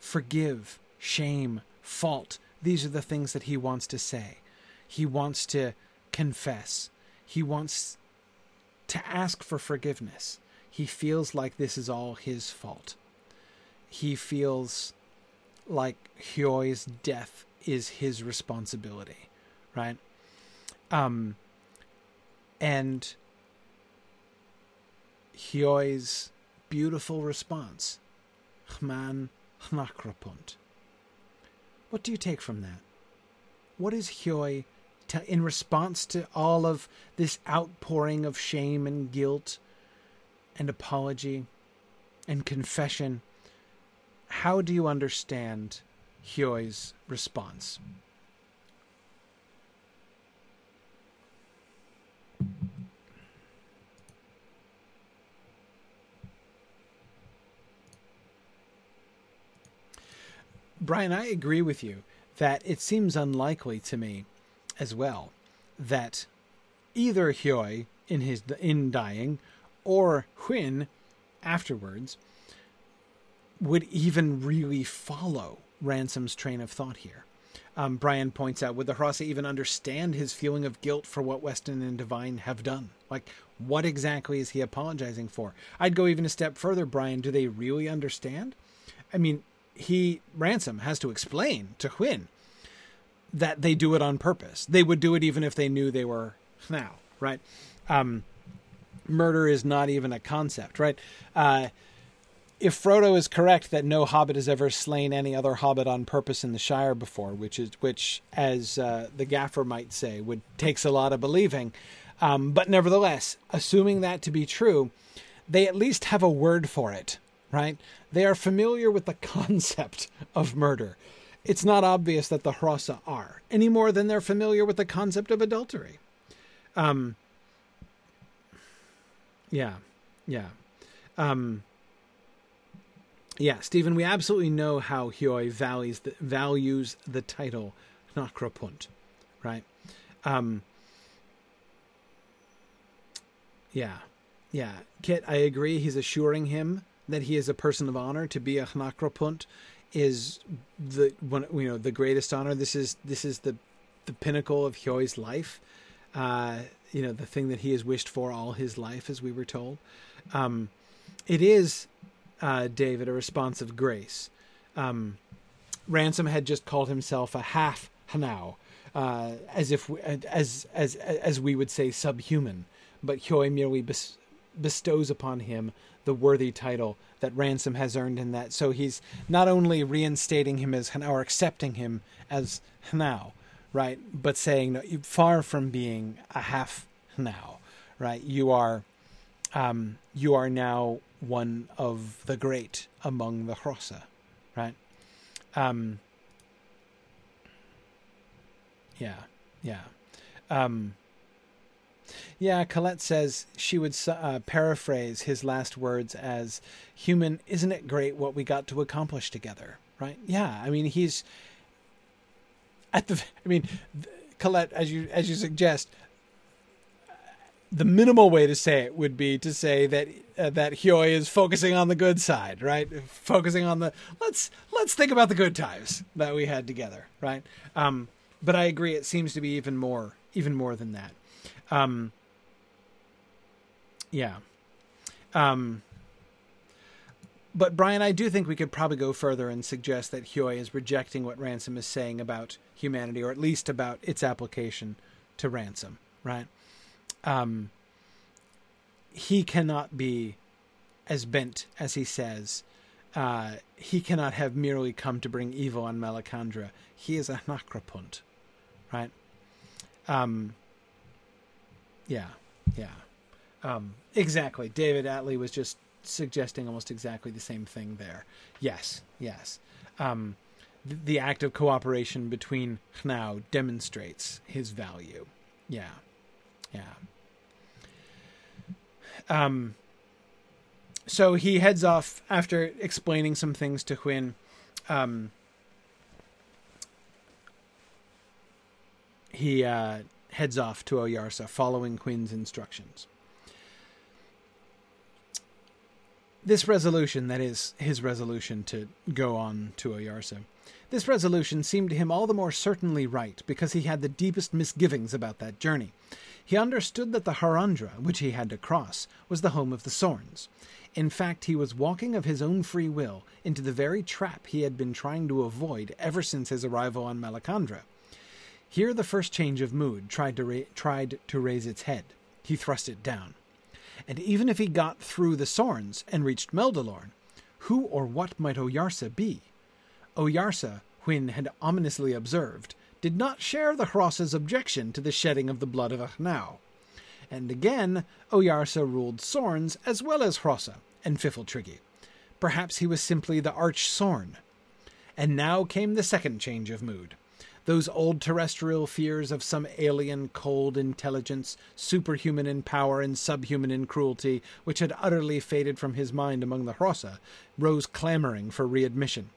forgive, shame, fault. These are the things that he wants to say. He wants to confess. He wants to ask for forgiveness. He feels like this is all his fault. He feels like Hyoi's death is his responsibility, right? Um, and Hyoi's beautiful response, Hman Hnakrapunt. What do you take from that? What is Hyoi to, in response to all of this outpouring of shame and guilt and apology and confession, how do you understand Hyoi's response? Brian, I agree with you that it seems unlikely to me as well that either Hyoi in his in dying or Hwin afterwards would even really follow Ransom's train of thought here. Um, Brian points out, would the Hrossa even understand his feeling of guilt for what Weston and Devine have done? Like, what exactly is he apologizing for? I'd go even a step further, Brian. Do they really understand? I mean, he, Ransom, has to explain to Hwin that they do it on purpose. They would do it even if they knew they were hnau, right? Um, murder is not even a concept, right? Uh, if Frodo is correct that no Hobbit has ever slain any other Hobbit on purpose in the Shire before, which is which, as uh, the Gaffer might say, would takes a lot of believing, um, but nevertheless, assuming that to be true, they at least have a word for it, right? They are familiar with the (laughs) concept of murder it's not obvious that the Hrossa are, any more than they're familiar with the concept of adultery. Um, yeah, yeah. Um, yeah, Stephen, we absolutely know how Hyoi values the, values the title Hnakrapunt, right? Um, yeah, yeah. Kit, I agree. He's assuring him that he is a person of honor to be a Hnakrapunt is the one you know the greatest honor. This is this is the the pinnacle of Hyoi's life. Uh, you know the thing that he has wished for all his life, as we were told. Um, it is uh, David a response of grace. Um, Ransom had just called himself a half Hnau, uh, as if as as as we would say subhuman, but Hyoi merely bestows upon him the worthy title that Ransom has earned in that. So he's not only reinstating him as or accepting him as Hnau, right, but saying no, far from being a half Hnau, right? You are, um, you are now one of the great among the Hrossa, right? Um, yeah, yeah. Um, yeah, Colette says she would uh, paraphrase his last words as human, isn't it great what we got to accomplish together? Right? Yeah, I mean, he's at the, I mean, Colette, as you, as you suggest, the minimal way to say it would be to say that uh, that Hyoi is focusing on the good side, right? Focusing on the let's let's think about the good times that we had together, right? Um, but I agree, it seems to be even more even more than that. Um, yeah. Um, but Brian, I do think we could probably go further and suggest that Hyoi is rejecting what Ransom is saying about humanity, or at least about its application to Ransom, right? Um, he cannot be as bent as he says. Uh, he cannot have merely come to bring evil on Malacandra. He is a Hnakrapunt, right? Um, yeah, yeah. Um, exactly. David Atlee was just suggesting almost exactly the same thing there. Yes, yes. Um, the, act of cooperation between Hnau demonstrates his value. Yeah, yeah. Um, so he heads off after explaining some things to Hwin. Um, he uh, heads off to Oyarsa, following Hwin's instructions. This resolution, that is, his resolution to go on to Oyarsa, this resolution seemed to him all the more certainly right because he had the deepest misgivings about that journey. He understood that the Harandra, which he had to cross, was the home of the Sorns. In fact, he was walking of his own free will into the very trap he had been trying to avoid ever since his arrival on Malacandra. Here the first change of mood tried to, ra- tried to raise its head. He thrust it down. And even if he got through the Sorns and reached Meldilorn, who or what might Oyarsa be? Oyarsa, Hwin had ominously observed, did not share the Hrossa's objection to the shedding of the blood of Hnau. And again, Oyarsa ruled Sorns as well as Hrossa and Pfifltriggi. Perhaps he was simply the Arch Sorn. And now came the second change of mood those old terrestrial fears of some alien, cold intelligence, superhuman in power and subhuman in cruelty, which had utterly faded from his mind among the Hrossa, rose clamoring for readmission.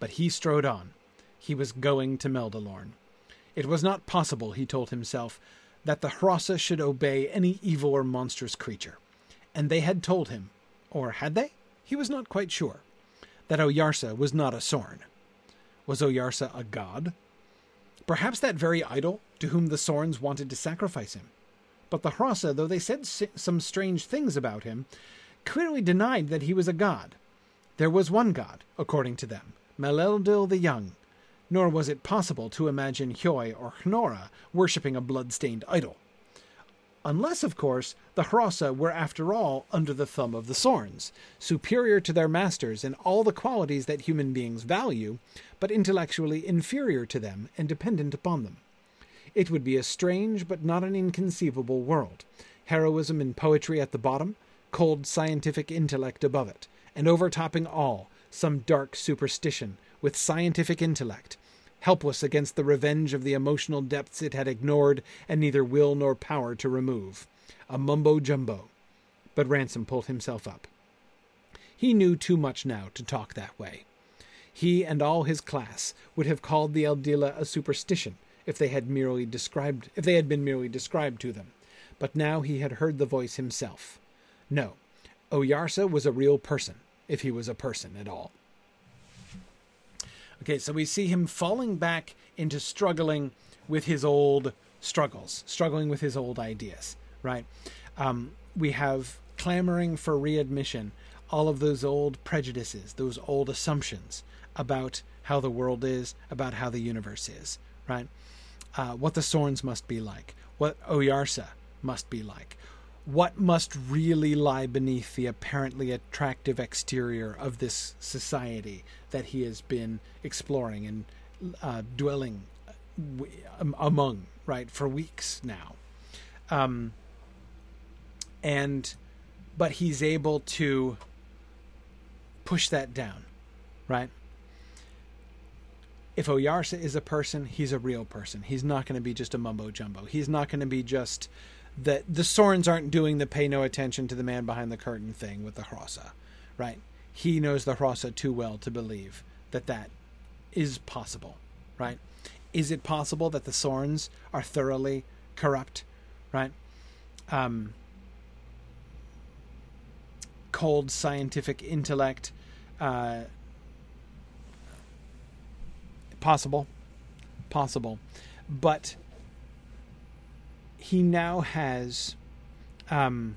But he strode on. He was going to Meldilorn. It was not possible, he told himself, that the Hrossa should obey any evil or monstrous creature. And they had told him, or had they? He was not quite sure, that Oyarsa was not a Sorn. Was Oyarsa a god? Perhaps that very idol to whom the Sorns wanted to sacrifice him. But the Hrossa, though they said some strange things about him, clearly denied that he was a god. There was one god, according to them, Maleldil the Young, nor was it possible to imagine Hyoi or Hnohra worshipping a blood-stained idol. Unless, of course, the Hrossa were after all under the thumb of the Sorns, superior to their masters in all the qualities that human beings value, but intellectually inferior to them and dependent upon them. It would be a strange but not an inconceivable world, heroism and poetry at the bottom, cold scientific intellect above it, and overtopping all, some dark superstition with scientific intellect, helpless against the revenge of the emotional depths it had ignored and neither will nor power to remove. A mumbo jumbo. But Ransom pulled himself up. He knew too much now to talk that way. He and all his class would have called the Eldila a superstition if they had merely described if they had been merely described to them. But now he had heard the voice himself. No, Oyarsa was a real person, if he was a person at all. Okay, so we see him falling back into struggling with his old struggles, struggling with his old ideas, right? Um, we have clamoring for readmission, all of those old prejudices, those old assumptions about how the world is, about how the universe is, right? uh, what the Sorns must be like, what Oyarsa must be like, what must really lie beneath the apparently attractive exterior of this society that he has been exploring and uh, dwelling w- among, right, for weeks now. Um, and, but he's able to push that down, right? If Oyarsa is a person, he's a real person. He's not going to be just a mumbo jumbo. He's not going to be just that the Sorns aren't doing the pay no attention to the man behind the curtain thing with the Hrossa, right? He knows the Hrossa too well to believe that that is possible, right? Is it possible that the Sorns are thoroughly corrupt, right? Um, cold scientific intellect, uh, possible, possible, but he now has um,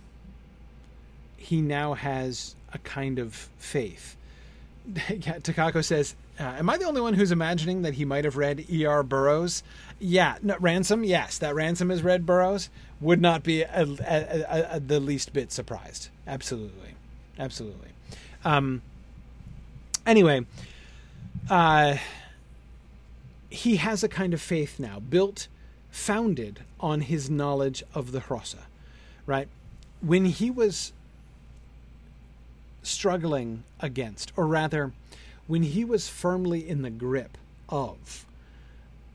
he now has a kind of faith. (laughs) yeah, Takako says, uh, "Am I the only one who's imagining that he might have read E.R. Burroughs?" Yeah, no, Ransom. Yes, that Ransom has read Burroughs. Would not be a, a, a, the least bit surprised. Absolutely, absolutely. Um, anyway, uh, he has a kind of faith now built founded on his knowledge of the Hrossa, right? When he was struggling against, or rather, when he was firmly in the grip of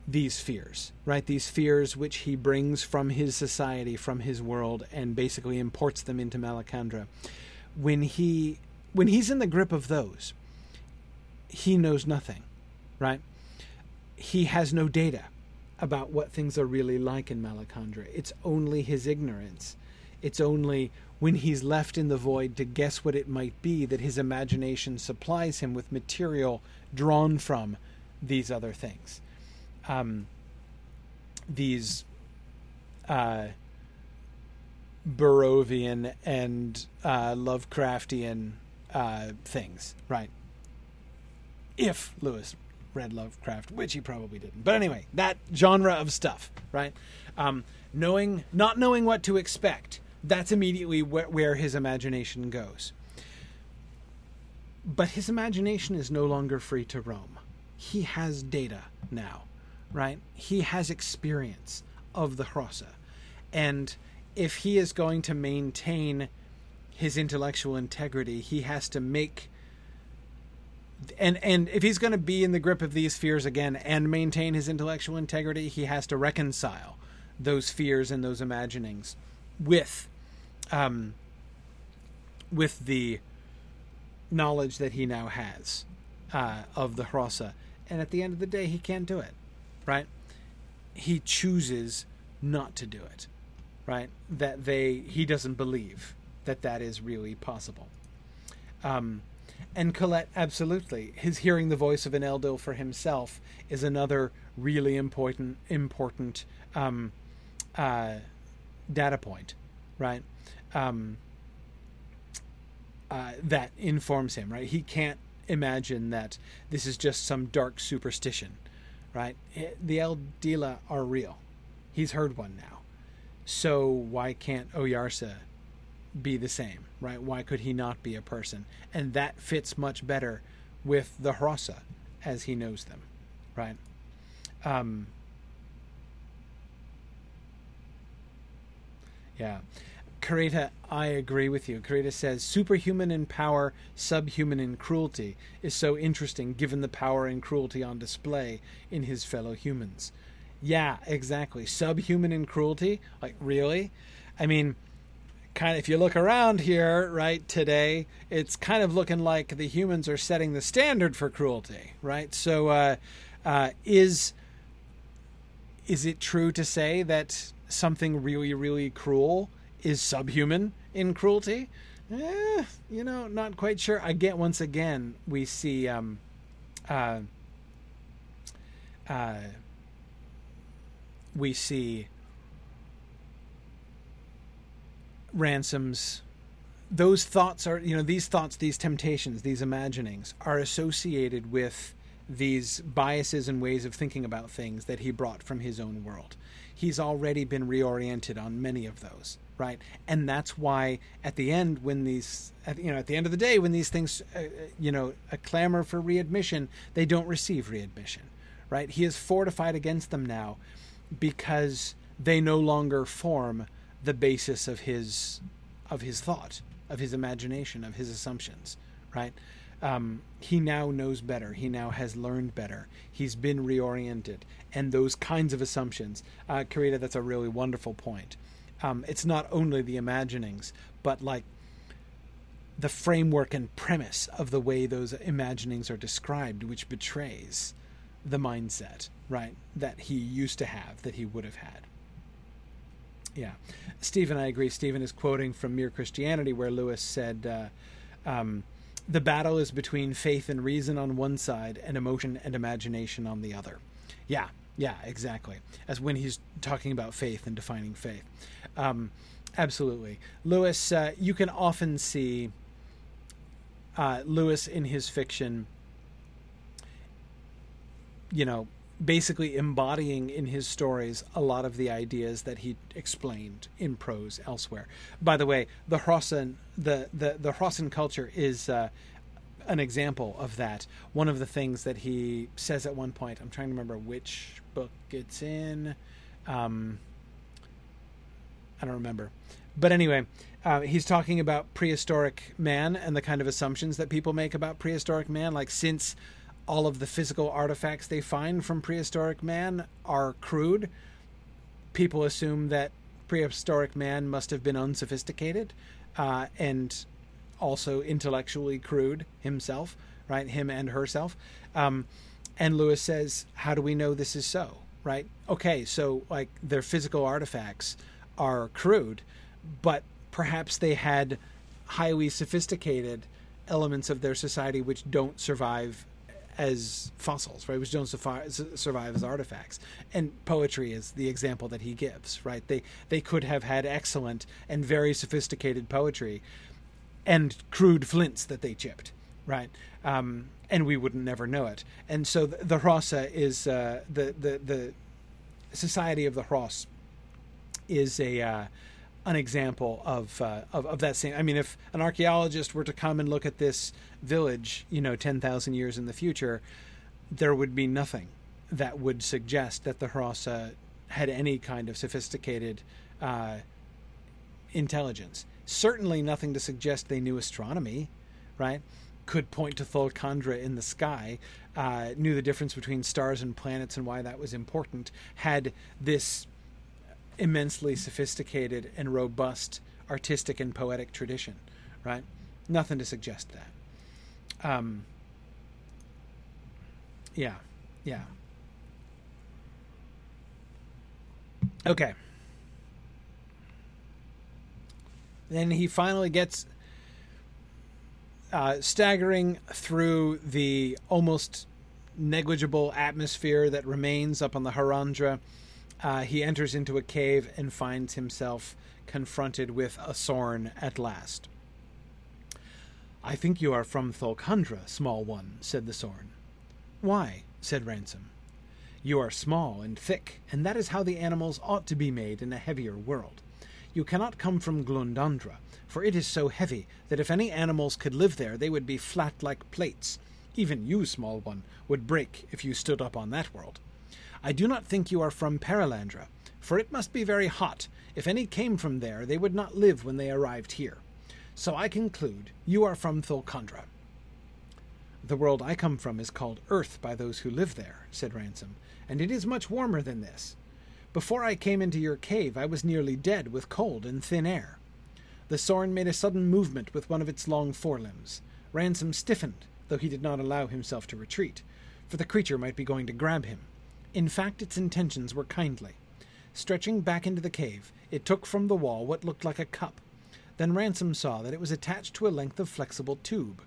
these fears, right? These fears which he brings from his society, from his world, and basically imports them into Malacandra. When he when he's in the grip of those, he knows nothing, right? He has no data about what things are really like in Malacandra. It's only his ignorance. It's only when he's left in the void to guess what it might be that his imagination supplies him with material drawn from these other things. Um, these uh, and uh, Lovecraftian uh, things, right? If Lewis read Lovecraft, which he probably didn't. But anyway, that genre of stuff, right? Um, knowing, not knowing what to expect, that's immediately wh- where his imagination goes. But his imagination is no longer free to roam. He has data now, right? He has experience of the Hrossa. And if he is going to maintain his intellectual integrity, he has to make and and if he's going to be in the grip of these fears again and maintain his intellectual integrity, he has to reconcile those fears and those imaginings with um, with the knowledge that he now has uh, of the Hrossa. And at the end of the day, he can't do it, right? He chooses not to do it, right? That they he doesn't believe that that is really possible. Um, and Colette, absolutely, his hearing the voice of an Eldil for himself is another really important important um, uh, data point, right? Um, uh, that informs him, right? He can't imagine that this is just some dark superstition, right? The Eldila are real. He's heard one now. So why can't Oyarsa be the same, right? Why could he not be a person? And that fits much better with the Hrossa as he knows them, right? Um, yeah. Karita, I agree with you. Karita says superhuman in power, subhuman in cruelty is so interesting given the power and cruelty on display in his fellow humans. Yeah, exactly. Subhuman in cruelty? Like, really? I mean, kind of if you look around here right today it's kind of looking like the humans are setting the standard for cruelty right so uh, uh, is is it true to say that something really really cruel is subhuman in cruelty? Eh, you know not quite sure. Again once again we see um, uh, uh we see ransoms. Those thoughts are you know these thoughts these temptations these imaginings are associated with these biases and ways of thinking about things that he brought from his own world. He's already been reoriented on many of those, right? And that's why at the end, when these, you know, at the end of the day, when these things, uh, you know, a clamor for readmission, they don't receive readmission, right? He is fortified against them now because they no longer form the basis of his of his thought, of his imagination, of his assumptions, right? Um, he now knows better. He now has learned better. He's been reoriented, and those kinds of assumptions, uh, Karita, that's a really wonderful point. Um, it's not only the imaginings, but like the framework and premise of the way those imaginings are described, which betrays the mindset, right, that he used to have, that he would have had. Yeah. Stephen, I agree. Stephen is quoting from Mere Christianity, where Lewis said, uh, um, the battle is between faith and reason on one side and emotion and imagination on the other. Yeah, yeah, exactly. As when he's talking about faith and defining faith. Um, absolutely. Lewis, uh, you can often see uh, Lewis in his fiction, you know, basically embodying in his stories a lot of the ideas that he explained in prose elsewhere. By the way, the Hrossen the the the Hrossen culture is uh, an example of that. One of the things that he says at one point, I'm trying to remember which book in. Um, I don't remember. But anyway, uh, he's talking about prehistoric man and the kind of assumptions that people make about prehistoric man. Like, since all of the physical artifacts they find from prehistoric man are crude, people assume that prehistoric man must have been unsophisticated uh, and also intellectually crude himself, right? Him and herself. Um, and Lewis says, How do we know this is so? Right? Okay, so like their physical artifacts are crude, but perhaps they had highly sophisticated elements of their society which don't survive as fossils, right? Which don't survive as artifacts. And poetry is the example that he gives, right? They they could have had excellent and very sophisticated poetry, and crude flints that they chipped, right? Um, and we wouldn't never know it. And so the, the Hrossa is uh, the the the Society of the Hross is a uh, an example of, uh, of, of that same. I mean, if an archaeologist were to come and look at this village, you know, ten thousand years in the future, there would be nothing that would suggest that the Hrossa had any kind of sophisticated uh, intelligence. Certainly, nothing to suggest they knew astronomy, right? Could point to Thulcandra in the sky, uh, knew the difference between stars and planets and why that was important. Had this immensely sophisticated and robust artistic and poetic tradition, right? Nothing to suggest that. Um, yeah, yeah. Okay. Then he finally gets uh, staggering through the almost negligible atmosphere that remains up on the Harandra uh, he enters into a cave and finds himself confronted with a Sorn at last. I think you are from Thulcandra, small one, said the Sorn. Why? said Ransom. You are small and thick, and that is how the animals ought to be made in a heavier world. You cannot come from Glundandra, for it is so heavy that if any animals could live there, they would be flat like plates. Even you, small one, would break if you stood up on that world. I do not think you are from Perelandra, for it must be very hot. If any came from there, they would not live when they arrived here. So I conclude you are from Thulcandra. The world I come from is called Earth by those who live there, said Ransom, and it is much warmer than this. Before I came into your cave, I was nearly dead with cold and thin air. The Sorn made a sudden movement with one of its long forelimbs. Ransom stiffened, though he did not allow himself to retreat, for the creature might be going to grab him. In fact, its intentions were kindly. Stretching back into the cave, it took from the wall what looked like a cup. Then Ransom saw that it was attached to a length of flexible tube.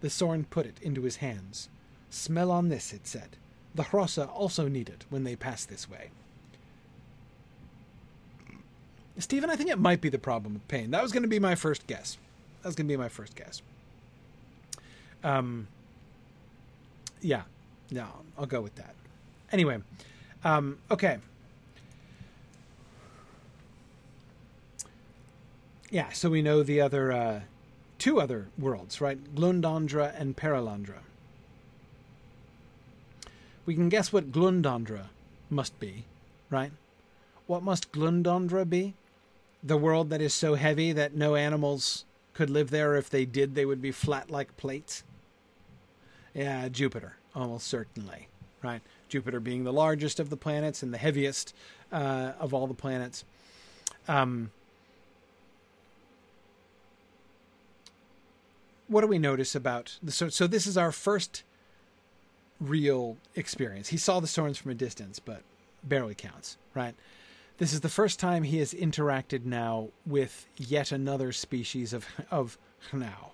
The Sorn put it into his hands. Smell on this, it said. The Hrossa also need it when they pass this way. Stephen, I think it might be the problem with pain. That was going to be my first guess. That was going to be my first guess. Um, yeah, No, I'll go with that. Anyway, um, okay. Yeah, so we know the other uh, two other worlds, right? Glundandra and Perelandra. We can guess what Glundandra must be, right? What must Glundandra be? The world that is so heavy that no animals could live there. If they did, they would be flat like plates. Yeah, Jupiter, almost certainly, right? Jupiter being the largest of the planets and the heaviest uh, of all the planets. Um, what do we notice about the so so this is our first real experience. He saw the Sorns from a distance, but barely counts, right? This is the first time he has interacted now with yet another species of of Hnau.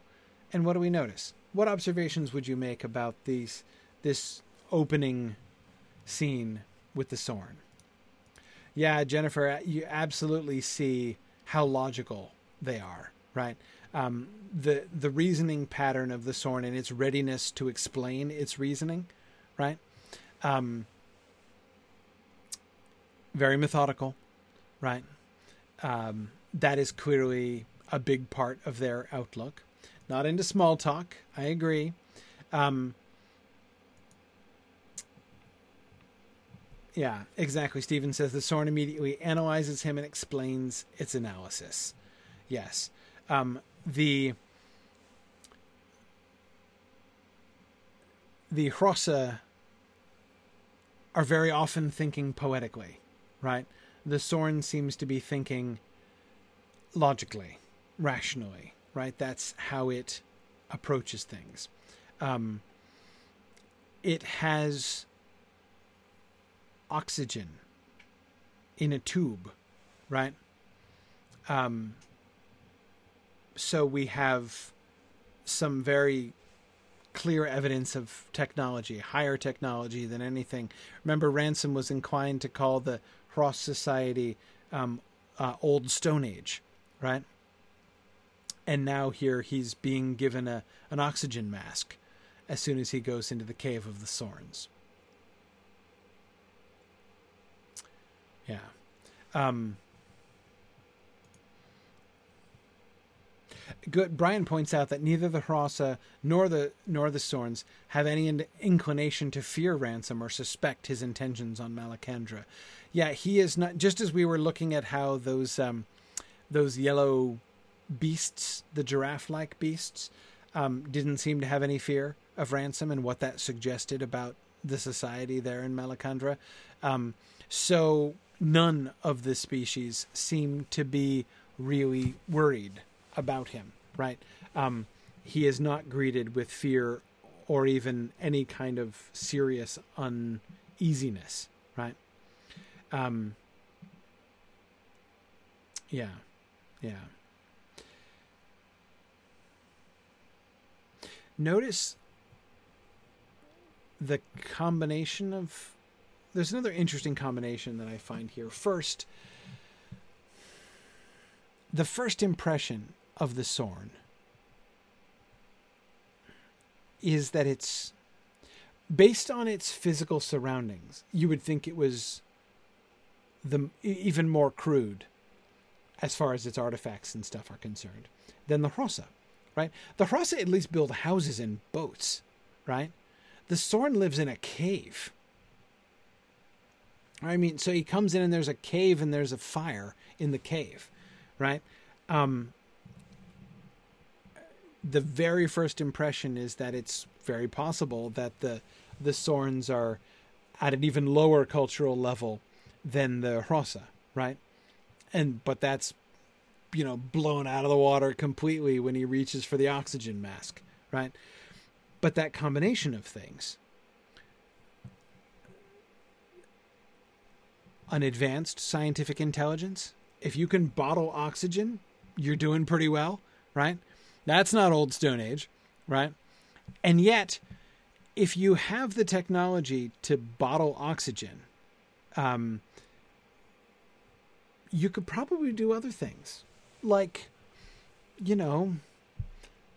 And what do we notice? What observations would you make about these this opening scene with the Sorn? Yeah, Jennifer, you absolutely see how logical they are, right? Um, the the reasoning pattern of the Sorn and its readiness to explain its reasoning, right? Um, very methodical, right? Um, that is clearly a big part of their outlook. Not into small talk, I agree. Um, yeah, exactly. Stephen says the Sorn immediately analyzes him and explains its analysis. Yes. Um, the the Hrossa are very often thinking poetically, right? The Sorn seems to be thinking logically, rationally, right? That's how it approaches things. Um, it has oxygen in a tube, right? Um, so we have some very clear evidence of technology, higher technology than anything. Remember, Ransom was inclined to call the Hross Society um, uh, Old Stone Age, right? And now here he's being given a an oxygen mask as soon as he goes into the cave of the Sorns. Yeah. Um, good. Brian points out that neither the Hrossa nor the nor the Sorns have any in- inclination to fear Ransom or suspect his intentions on Malacandra. Yeah, he is not. Just as we were looking at how those um, those yellow beasts, the giraffe-like beasts, um, didn't seem to have any fear of Ransom and what that suggested about the society there in Malacandra. Um, so none of the species seem to be really worried about him, right? Um, he is not greeted with fear or even any kind of serious uneasiness, right? Um, yeah, yeah. Notice the combination of. There's another interesting combination that I find here. First, the first impression of the Sorn is that it's based on its physical surroundings. You would think it was the even more crude as far as its artifacts and stuff are concerned than the Hrossa, right? The Hrossa at least build houses and boats, right? The Sorn lives in a cave. I mean, so he comes in and there's a cave and there's a fire in the cave, right? Um, the very first impression is that it's very possible that the the Sorns are at an even lower cultural level than the Hrossa, right? And but that's you know blown out of the water completely when he reaches for the oxygen mask, right? But that combination of things an advanced scientific intelligence, if you can bottle oxygen, you're doing pretty well, right? That's not old Stone Age, right? And yet, if you have the technology to bottle oxygen, um, you could probably do other things, like, you know,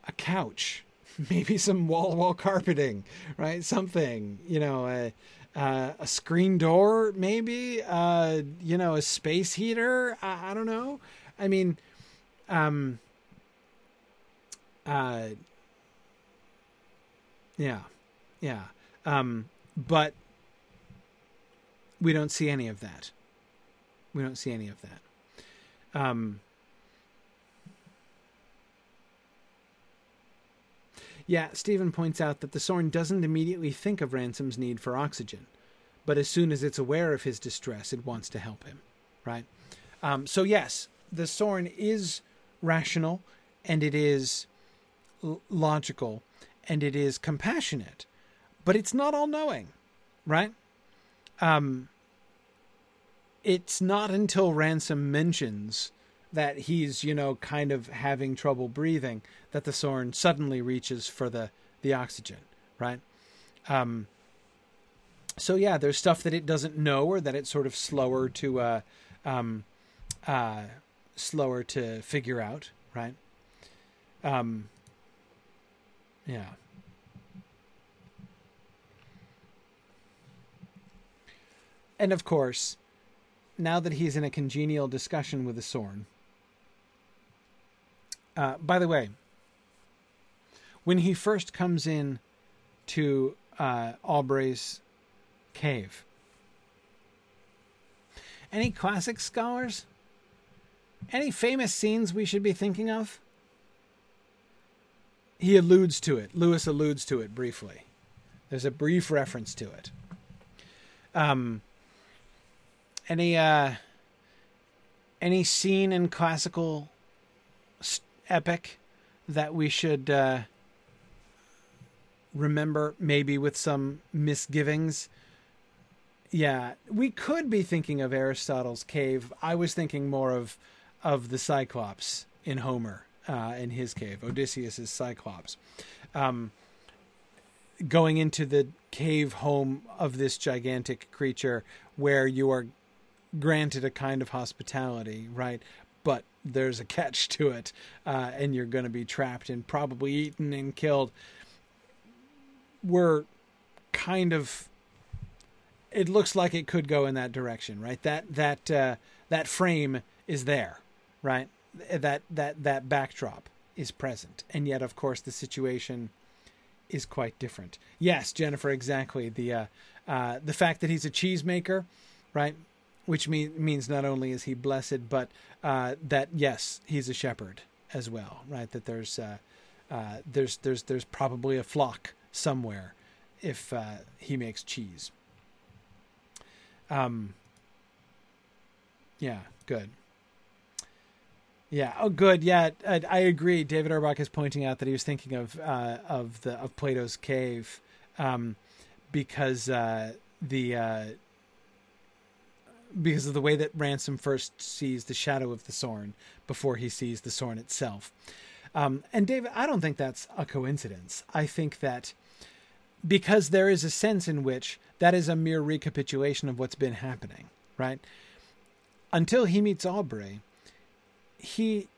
a couch, (laughs) maybe some wall to wall carpeting, right? Something, you know, a, uh, a screen door, maybe, uh, you know, a space heater. I, I don't know. I mean, um, uh, yeah, yeah. Um, but we don't see any of that. We don't see any of that. Um, yeah, Stephen points out that the Sorn doesn't immediately think of Ransom's need for oxygen, but as soon as it's aware of his distress, it wants to help him, right? Um, so, yes, the Sorn is rational and it is logical and it is compassionate, but it's not all knowing, right? Um, it's not until Ransom mentions that he's, you know, kind of having trouble breathing that the Sorn suddenly reaches for the, the oxygen, right? Um, so yeah, there's stuff that it doesn't know or that it's sort of slower to, uh, um, uh, slower to figure out, right? Um, yeah. And of course, now that he's in a congenial discussion with the Sorn. Uh, by the way, when he first comes in to uh, Augray's cave, any classic scholars? Any famous scenes we should be thinking of? He alludes to it. Lewis alludes to it briefly. There's a brief reference to it. Um, any uh, any scene in classical epic that we should uh, remember, maybe with some misgivings? Yeah, we could be thinking of Aristotle's cave. I was thinking more of of the Cyclops in Homer uh, in his cave, Odysseus's Cyclops, um, going into the cave home of this gigantic creature where you are granted a kind of hospitality, right? But there's a catch (laughs) to it, uh, and you're going to be trapped and probably eaten and killed. We're kind of. It looks like it could go in that direction, right? That that uh, that frame is there, right? That that that backdrop is present, and yet, of course, the situation is quite different. Yes, Jennifer, exactly. The uh, uh, the fact that he's a cheesemaker, right? Which mean, means not only is he blessed, but uh, that yes, he's a shepherd as well, right? That there's uh, uh, there's there's there's probably a flock somewhere if uh, he makes cheese. Um. Yeah, good. Yeah. Oh, good. Yeah, I, I, agree. David Urbach is pointing out that he was thinking of uh, of the of Plato's cave, um, because uh, the uh, because of the way that Ransom first sees the shadow of the Sorn before he sees the Sorn itself. Um, and David, I don't think that's a coincidence. I think that because there is a sense in which that is a mere recapitulation of what's been happening, right? Until he meets Augray he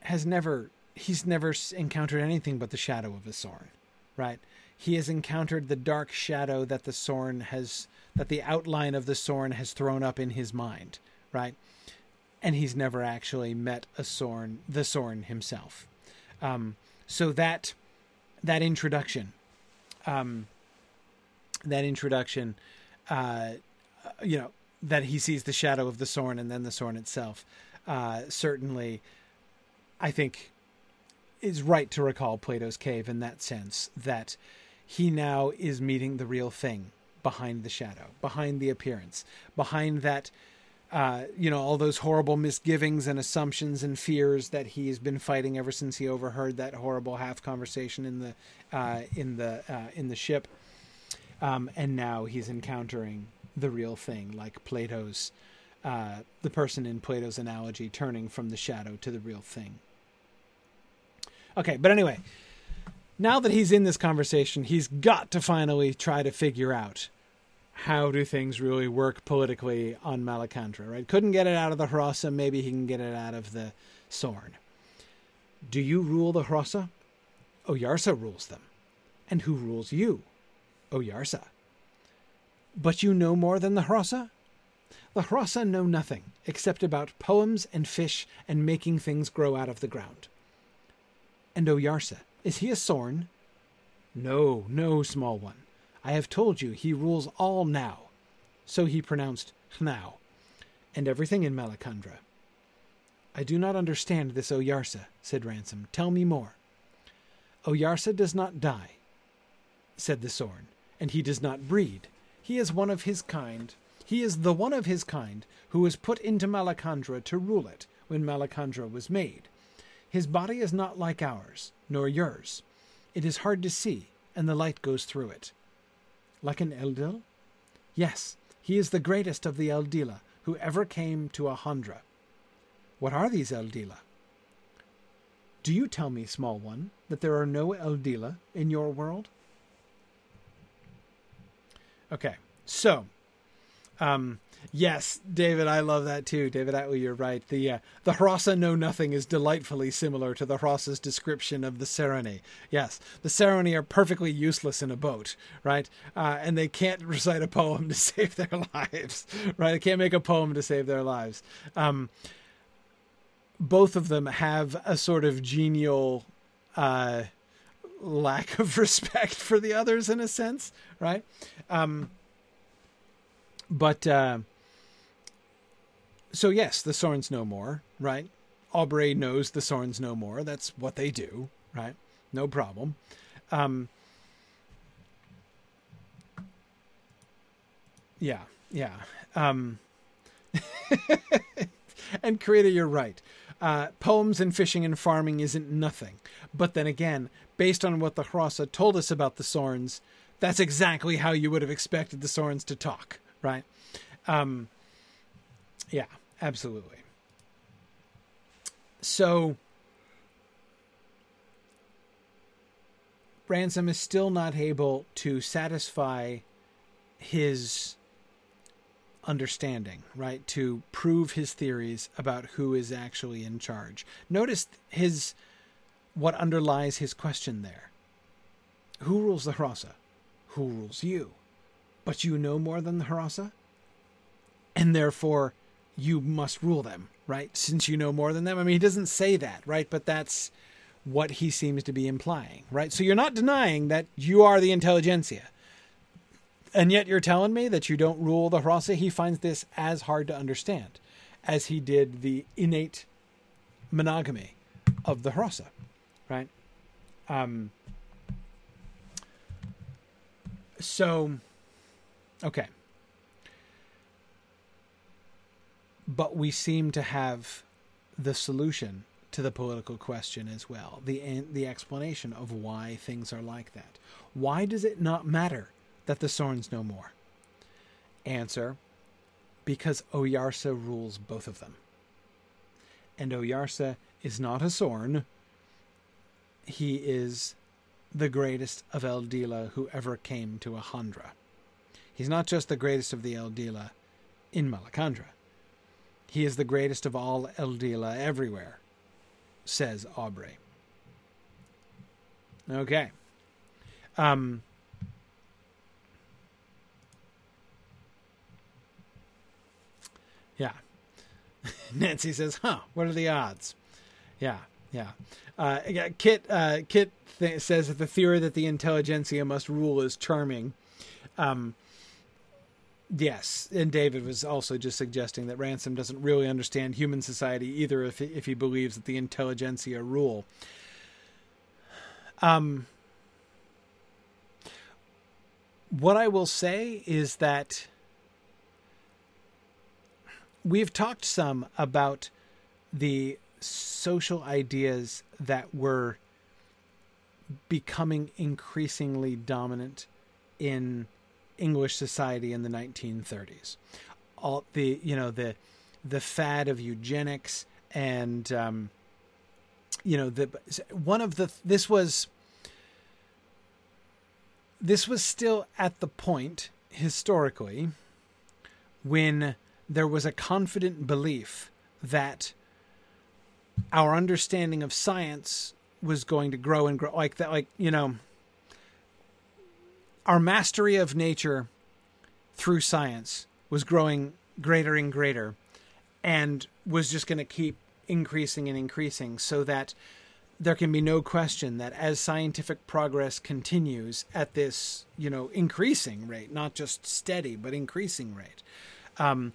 has never he's never encountered anything but the shadow of a Sorn, right? He has encountered the dark shadow that the Sorn has that the outline of the Sorn has thrown up in his mind, right? And he's never actually met a Sorn, the Sorn himself. Um, so that that introduction, um, that introduction, uh, you know, that he sees the shadow of the Sorn and then the Sorn itself uh, certainly, I think, is right to recall Plato's cave in that sense that he now is meeting the real thing behind the shadow, behind the appearance, behind that. Uh, you know all those horrible misgivings and assumptions and fears that he's been fighting ever since he overheard that horrible half conversation in the uh, in the uh, in the ship, um, and now he's encountering the real thing, like Plato's uh, the person in Plato's analogy turning from the shadow to the real thing. Okay, but anyway, now that he's in this conversation, he's got to finally try to figure out how do things really work politically on Malacandra, right? Couldn't get it out of the Hrossa, maybe he can get it out of the Sorn. Do you rule the Hrossa? Oyarsa rules them. And who rules you? Oyarsa. But you know more than the Hrossa? The Hrossa know nothing except about poems and fish and making things grow out of the ground. And Oyarsa, is he a Sorn? No, no, small one. I have told you he rules all now. So he pronounced now, and everything in Malacandra. I do not understand this Oyarsa, said Ransom. Tell me more. Oyarsa does not die, said the Sorn, and he does not breed. He is one of his kind. He is the one of his kind who was put into Malacandra to rule it when Malacandra was made. His body is not like ours, nor yours. It is hard to see, and the light goes through it. Like an Eldil? Yes, he is the greatest of the Eldila who ever came to Ahandra. What are these Eldila? Do you tell me, small one, that there are no Eldila in your world? Okay, so, um, yes, David, I love that too. David you're right. The uh, the Hrossa know nothing is delightfully similar to the Hrossa's description of the Seroni. Yes, the Seroni are perfectly useless in a boat, right? Uh, and they can't (laughs) recite a poem to save their (laughs) lives, right? They can't make a poem to save their lives. Um, both of them have a sort of genial uh, lack of (laughs) respect for the others in a sense, right? Um, but uh, so yes, the Sorns know more, right? Augray knows the Sorns know more. That's what they do, right? No problem. Um, yeah, yeah. Um, (laughs) and Creator, you're right. Uh, poems and fishing and farming isn't nothing. But then again, based on what the Hrossa told us about the Sorns, that's exactly how you would have expected the Sorns to talk, right? Um, yeah, absolutely. So, Ransom is still not able to satisfy his understanding, right? To prove his theories about who is actually in charge. Notice his what underlies his question there. Who rules the Hrossa? Who rules you? But you know more than the Hrossa? And therefore you must rule them, right? Since you know more than them. I mean, he doesn't say that, right? But that's what he seems to be implying, right? So you're not denying that you are the intelligentsia. And yet you're telling me that you don't rule the Hrossa. He finds this as hard to understand as he did the innate monogamy of the Hrossa, right? Um, so, okay. But we seem to have the solution to the political question as well. The the explanation of why things are like that. Why does it not matter that the Sorns know more? Answer because Oyarsa rules both of them. And Oyarsa is not a Sorn. He is the greatest of Eldila who ever came to Ahandra. He's not just the greatest of the Eldila in Malacandra. He is the greatest of all Eldila everywhere, says Augray. Okay. Um, yeah. (laughs) Nancy says, "Huh? What are the odds?" Yeah, yeah. Uh, Kit uh, Kit th- says that the theory that the intelligentsia must rule is charming. Um, yes, and David was also just suggesting that Ransom doesn't really understand human society either, if if he believes that the intelligentsia rule. Um, what I will say is that we've talked some about the social ideas that were becoming increasingly dominant in English society in the 1930s. All the you know the the fad of eugenics and um, you know the one of the this was this was still at the point historically when there was a confident belief that our understanding of science was going to grow and grow like that like you know our mastery of nature through science was growing greater and greater and was just going to keep increasing and increasing so that there can be no question that as scientific progress continues at this, you know, increasing rate, not just steady, but increasing rate, um,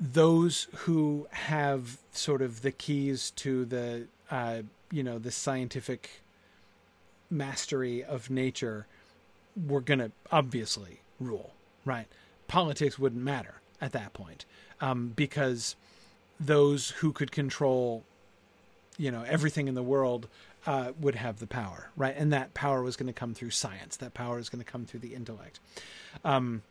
those who have sort of the keys to the, uh, you know, the scientific mastery of nature were going to obviously rule, right? Politics wouldn't matter at that point um, because those who could control you know everything in the world uh, would have the power, right? And that power was going to come through science. That power is going to come through the intellect. Um,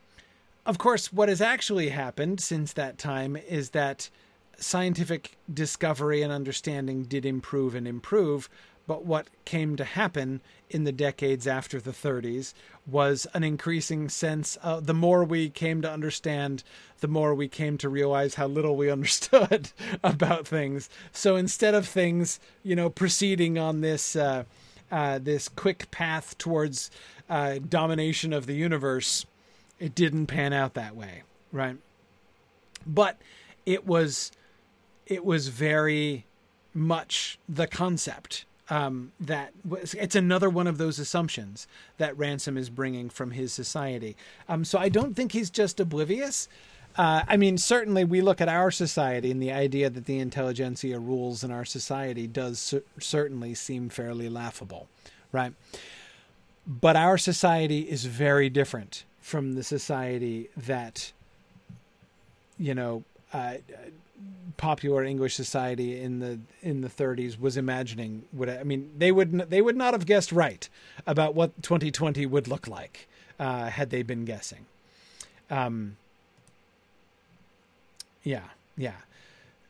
of course, what has actually happened since that time is that scientific discovery and understanding did improve and improve, but what came to happen in the decades after the 30s was an increasing sense of the more we came to understand, the more we came to realize how little we (laughs) understood about things. So instead of things, you know, proceeding on this uh, uh, this quick path towards uh, domination of the universe, it didn't pan out that way, right? But it was it was very much the concept um, that it's another one of those assumptions that Ransom is bringing from his society. Um, so I don't think he's just oblivious. Uh, I mean, certainly we look at our society and the idea that the intelligentsia rules in our society does cer- certainly seem fairly laughable, right? But our society is very different from the society that, you know, uh, popular English society in the in the 30s was imagining would I mean they would they would not have guessed right about what 2020 would look like uh, had they been guessing. Um, yeah, yeah,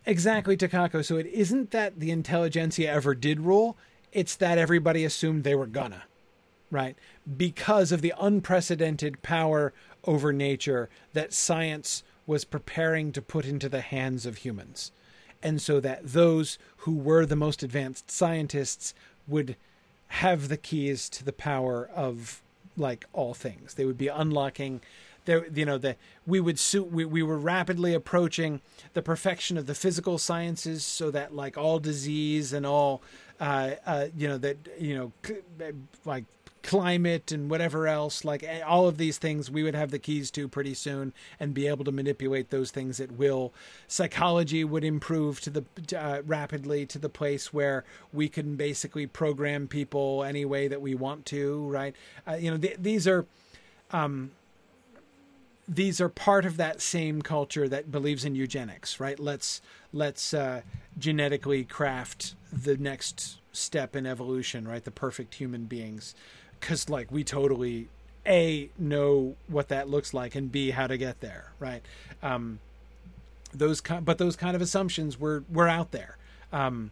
exactly, Takako. So it isn't that the intelligentsia ever did rule; it's that everybody assumed they were gonna, right? Because of the unprecedented power over nature that science was preparing to put into the hands of humans. And so that those who were the most advanced scientists would have the keys to the power of like all things. They would be unlocking there you know the we would suit we, we were rapidly approaching the perfection of the physical sciences so that like all disease and all uh, uh you know that you know like climate and whatever else, like eh, all of these things, we would have the keys to pretty soon and be able to manipulate those things at will. Psychology would improve to the uh, rapidly to the place where we can basically program people any way that we want to. Right? Uh, you know, th- these are. Um, these are part of that same culture that believes in eugenics, right? Let's let's uh, genetically craft the next step in evolution, right? The perfect human beings because like we totally a know what that looks like and b how to get there right? Um, those kind but those kind of assumptions were were out there. Um,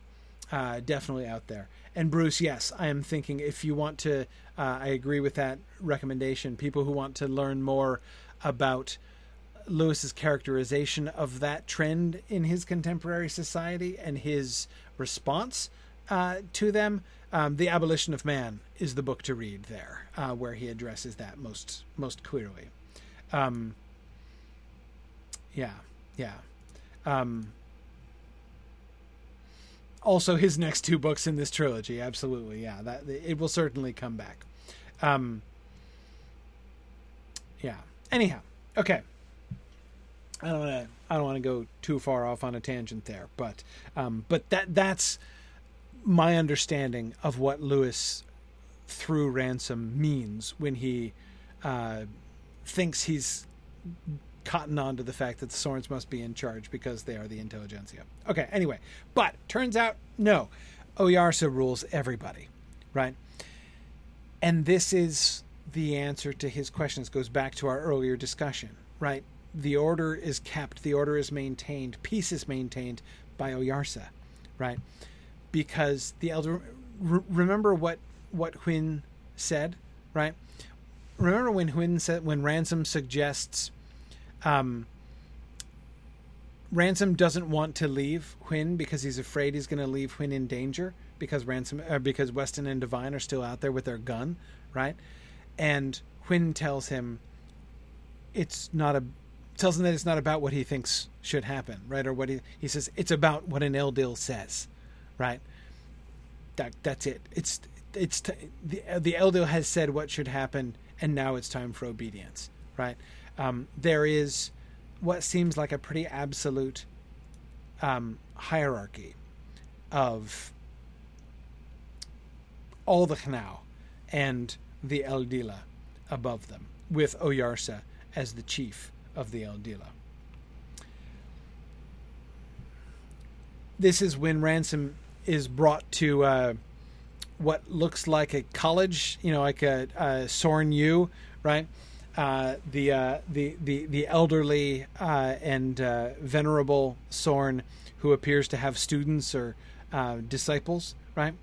uh, definitely out there. And bruce yes i am thinking if you want to uh, i agree with that recommendation. People who want to learn more about lewis's characterization of that trend in his contemporary society and his response uh, to them um, the Abolition of Man is the book to read there, uh, where he addresses that most most clearly. Um, yeah, yeah. Um, also, his next two books in this trilogy, absolutely, yeah. That it will certainly come back. Um, yeah. Anyhow, okay. I don't want to. I don't want to go too far off on a tangent there, but um, but that that's my understanding of what Lewis through ransom means when he uh, thinks he's cotton on to the fact that the Sorns must be in charge because they are the intelligentsia. Okay, anyway, but turns out no, Oyarsa rules everybody, right? And this is the answer to his questions. Goes back to our earlier discussion, right? The order is kept, the order is maintained, peace is maintained by Oyarsa, right? Because the elder re- remember what what Hwin said, right? Remember when Hwin said when Ransom suggests um, Ransom doesn't want to leave Hwin because he's afraid he's going to leave Hwin in danger because ransom uh, because Weston and Devine are still out there with their gun, right? And Hwin tells him it's not a tells him that it's not about what he thinks should happen, right? Or what he he says it's about what an Eldil says, right? That that's it. It's it's t- the the Eldil has said what should happen, and now it's time for obedience, right? Um, there is what seems like a pretty absolute um, hierarchy of all the Hnau and the Eldila above them, with Oyarsa as the chief of the Eldila. This is when Ransom is brought to uh, what looks like a college, you know, like a, a Sorn U, right? Uh, the, uh, the the the elderly uh, and uh, venerable Sorn, who appears to have students or uh, disciples, right?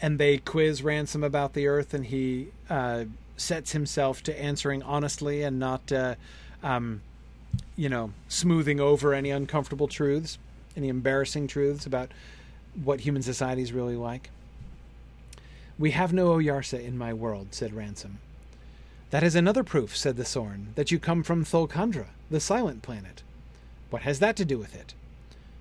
And they quiz Ransom about the Earth, and he sets himself to answering honestly and not, um, you know, smoothing over any uncomfortable truths, any embarrassing truths about what human society is really like. We have no Oyarsa in my world, said Ransom. That is another proof, said the Sorn, that you come from Thulcandra, the silent planet. What has that to do with it?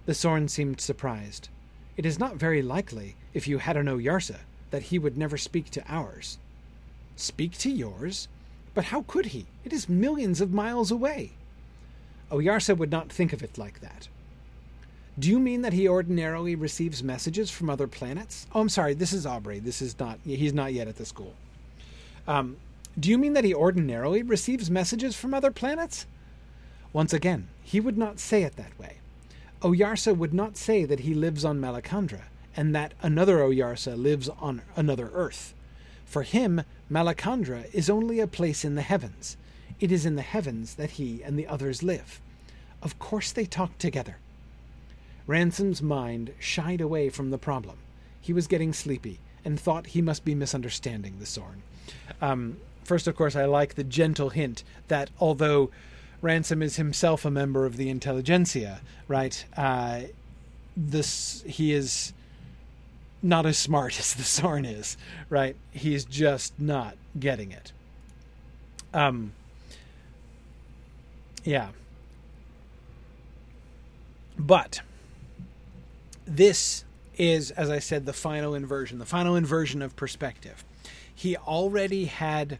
The Sorn seemed surprised. It is not very likely, if you had an Oyarsa, that he would never speak to ours. Speak to yours? But how could he? It is millions of miles away. Oyarsa would not think of it like that. Do you mean that he ordinarily receives messages from other planets? Oh, I'm sorry. This is Augray. This is not. He's not yet at the school. Um, do you mean that he ordinarily receives messages from other planets? Once again, he would not say it that way. Oyarsa would not say that he lives on Malacandra and that another Oyarsa lives on another Earth. For him, Malacandra is only a place in the heavens. It is in the heavens that he and the others live. Of course they talk together. Ransom's mind shied away from the problem. He was getting sleepy and thought he must be misunderstanding the Sorn. Um, first, of course, I like the gentle hint that although Ransom is himself a member of the intelligentsia, right? Uh, this he is not as smart (laughs) as the Sorn is, right? He's just not getting it. Um. Yeah. But this is, as I said, the final inversion, the final inversion of perspective. He already had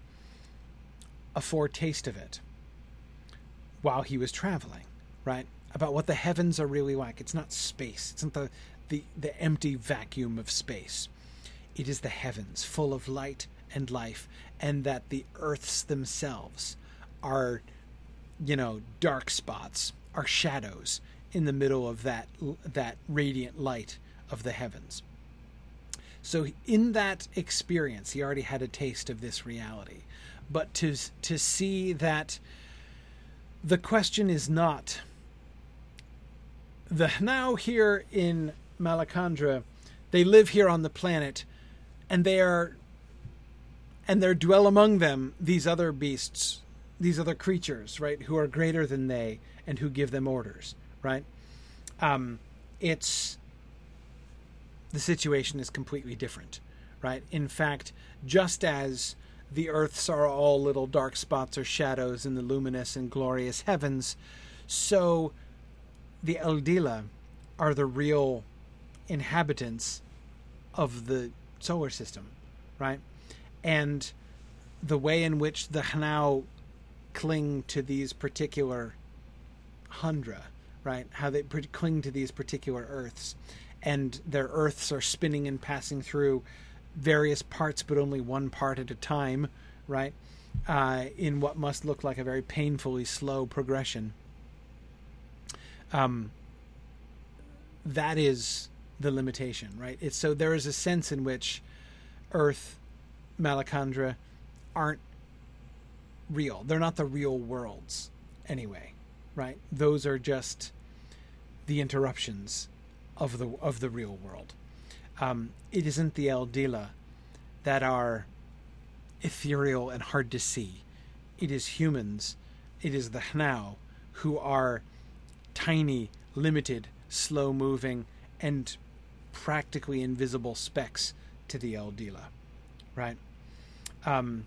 a foretaste of it while he was traveling, right? About what the heavens are really like. It's not space. It's not the, the, the empty vacuum of space. It is the heavens, full of light and life, and that the earths themselves are, you know, dark spots, are shadows, in the middle of that that radiant light of the heavens. So in that experience, he already had a taste of this reality. But to to see that the question is not the now here in Malacandra, they live here on the planet, and they are and there dwell among them these other beasts, these other creatures, right, who are greater than they and who give them orders right? Um, it's the situation is completely different, right? In fact, just as the Earths are all little dark spots or shadows in the luminous and glorious heavens, so the Eldila are the real inhabitants of the solar system, right? And the way in which the Hnau cling to these particular handra right? How they cling to these particular Earths, and their Earths are spinning and passing through various parts, but only one part at a time, right? Uh, in what must look like a very painfully slow progression. Um, that is the limitation, right? It's so there is a sense in which Earth, Malacandra, aren't real. They're not the real worlds, anyway, right? Those are just the interruptions of the of the real world. Um, it isn't the Eldila that are ethereal and hard to see. It is humans. It is the Hnau who are tiny, limited, slow moving, and practically invisible specks to the Eldila, right? Um,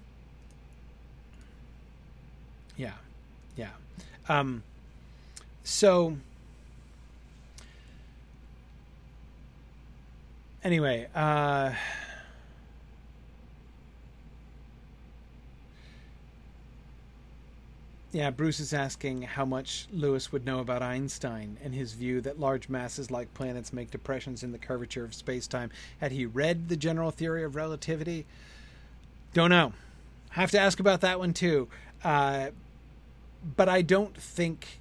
yeah, yeah. Um, so anyway, uh, yeah, Bruce is asking how much Lewis would know about Einstein and his view that large masses like planets make depressions in the curvature of space-time. Had he read the general theory of relativity? Don't know. Have to ask about that one too. Uh, but I don't think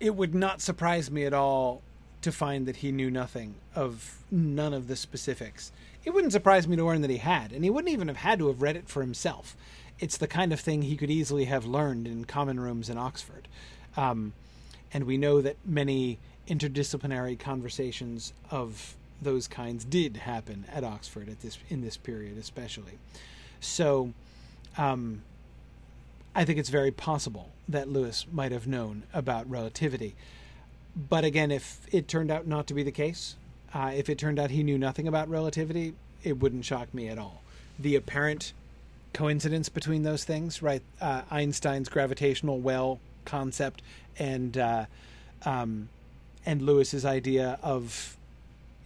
it would not surprise me at all to find that he knew nothing of none of the specifics. It wouldn't surprise me to learn that he had, and he wouldn't even have had to have read it for himself. It's the kind of thing he could easily have learned in common rooms in Oxford. Um, and we know that many interdisciplinary conversations of those kinds did happen at Oxford at this in this period, especially. So, um, I think it's very possible that Lewis might have known about relativity. But again, if it turned out not to be the case, uh, if it turned out he knew nothing about relativity, it wouldn't shock me at all. The apparent coincidence between those things, right? Uh, Einstein's gravitational well concept and uh, um, and Lewis's idea of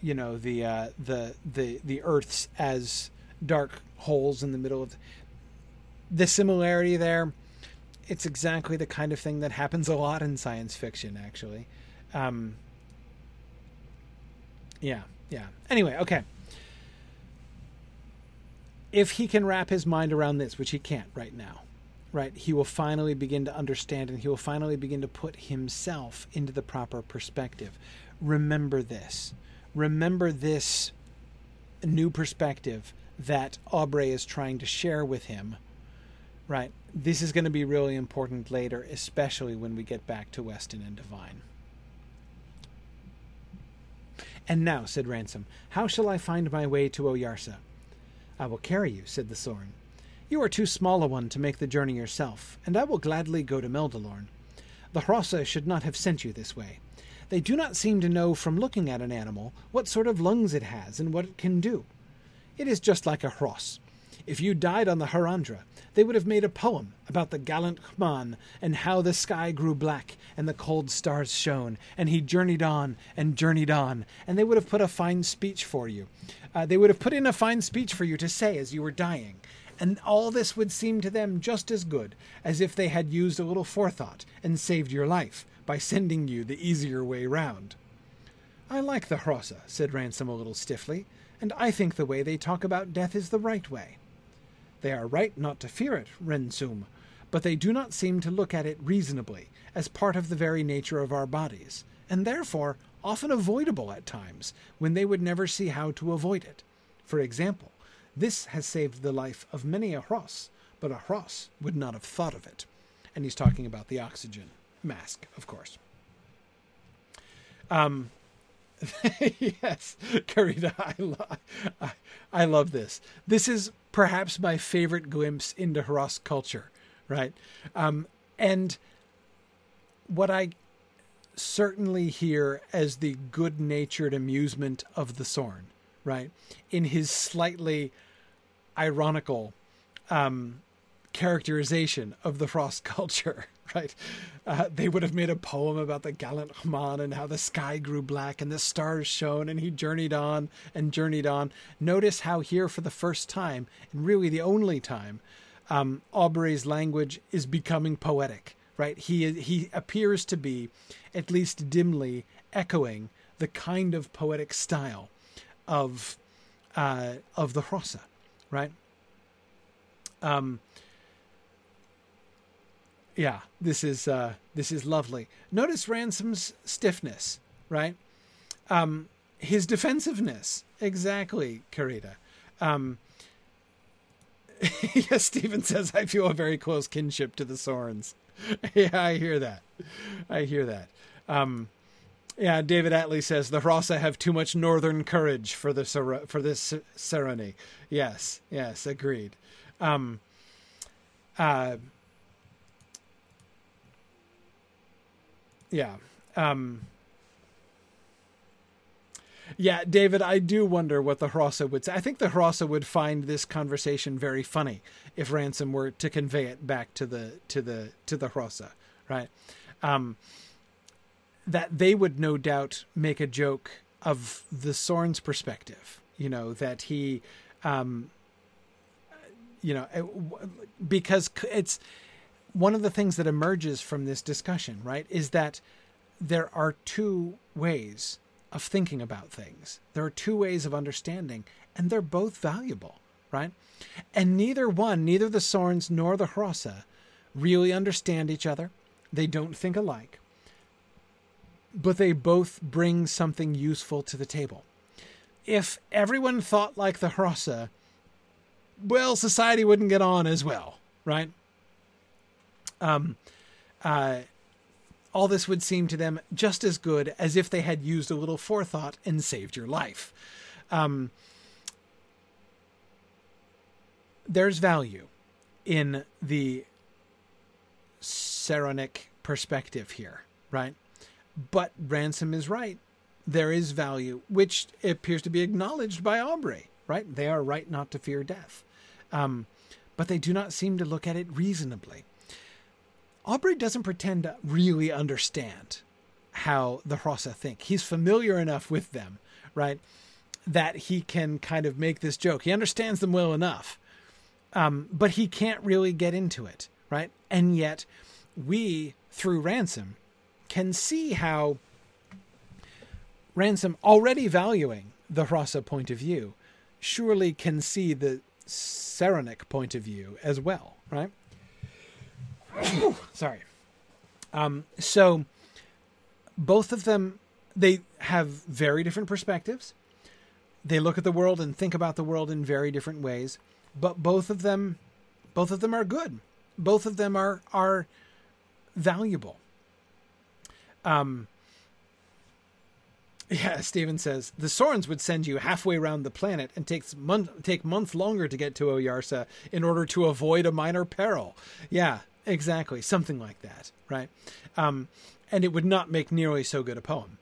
you know the uh, the the the Earths as dark holes in the middle of the similarity there. It's exactly the kind of thing that happens a lot in science fiction, actually. Um, yeah, yeah. Anyway, okay. If he can wrap his mind around this, which he can't right now, right, he will finally begin to understand and he will finally begin to put himself into the proper perspective. Remember this. Remember this new perspective that Aubrey is trying to share with him. Right. This is going to be really important later, especially when we get back to Weston and Devine. And now, said Ransom, how shall I find my way to Oyarsa? I will carry you, said the Soren. You are too small a one to make the journey yourself, and I will gladly go to Meldilorn. The Hrossa should not have sent you this way. They do not seem to know from looking at an animal what sort of lungs it has and what it can do. It is just like a Hross. If you died on the Harandra, they would have made a poem about the gallant Hman and how the sky grew black and the cold stars shone, and he journeyed on and journeyed on, and they would have put a fine speech for you. Uh, they would have put in a fine speech for you to say as you were dying. And all this would seem to them just as good as if they had used a little forethought and saved your life by sending you the easier way round. I like the Hrossa, said Ransom a little stiffly, and I think the way they talk about death is the right way. They are right not to fear it, Ransom, but they do not seem to look at it reasonably, as part of the very nature of our bodies, and therefore often avoidable at times, when they would never see how to avoid it. For example, this has saved the life of many a Hross, but a Hross would not have thought of it. And he's talking about the oxygen mask, of course. Um, (laughs) yes, Karita, I, lo- I, I love this. This is perhaps my favorite glimpse into Hross culture, right? Um, and what I certainly hear as the good natured amusement of the Sorn, right? In his slightly ironical um, characterization of the Hross (laughs) culture, (laughs) right? Uh, they would have made a poem about the gallant Hman and how the sky grew black and the stars shone and he journeyed on and journeyed on. Notice how here, for the first time, and really the only time, um, Aubrey's language is becoming poetic, right? He he appears to be, at least dimly, echoing the kind of poetic style of uh, of the Hrossa, right? Um, yeah, this is uh, this is lovely. Notice Ransom's stiffness, right? Um, his defensiveness, exactly, Karita. Um, (laughs) yes, Stephen says I feel a very close kinship to the Sorens. (laughs) yeah, I hear that. I hear that. Um, yeah, David Atley says the Hrossa have too much northern courage for the for this ceremony. Yes, yes, agreed. Um, uh, yeah. Um, Yeah, David, I do wonder what the Hrossa would say. I think the Hrossa would find this conversation very funny if Ransom were to convey it back to the to the to the Hrossa, right? Um, that they would no doubt make a joke of the Sorn's perspective, you know, that he, um, you know, because it's one of the things that emerges from this discussion, right, is that there are two ways of thinking about things. There are two ways of understanding, and they're both valuable, right? And neither one, neither the Sorns nor the Hrossa, really understand each other. They don't think alike. But they both bring something useful to the table. If everyone thought like the Hrossa, well, society wouldn't get on as well, right? Um, uh, all this would seem to them just as good as if they had used a little forethought and saved your life. Um, there's value in the Seronic perspective here, right? But Ransom is right. There is value, which appears to be acknowledged by Aubrey, right? They are right not to fear death. Um, but they do not seem to look at it reasonably. Aubrey doesn't pretend to really understand how the Hrossa think. He's familiar enough with them, right, that he can kind of make this joke. He understands them well enough, um, but he can't really get into it, right? And yet, we, through Ransom, can see how Ransom, already valuing the Hrossa point of view, surely can see the Seronic point of view as well, right? (coughs) Sorry. Um, so both of them they have very different perspectives. They look at the world and think about the world in very different ways, but both of them both of them are good. Both of them are are valuable. Um yeah, (laughs) Steven says the Sorns would send you halfway around the planet and takes mon- take months longer to get to Oyarsa in order to avoid a minor peril. Yeah, Exactly, something like that, right? Um, and it would not make nearly so good a poem.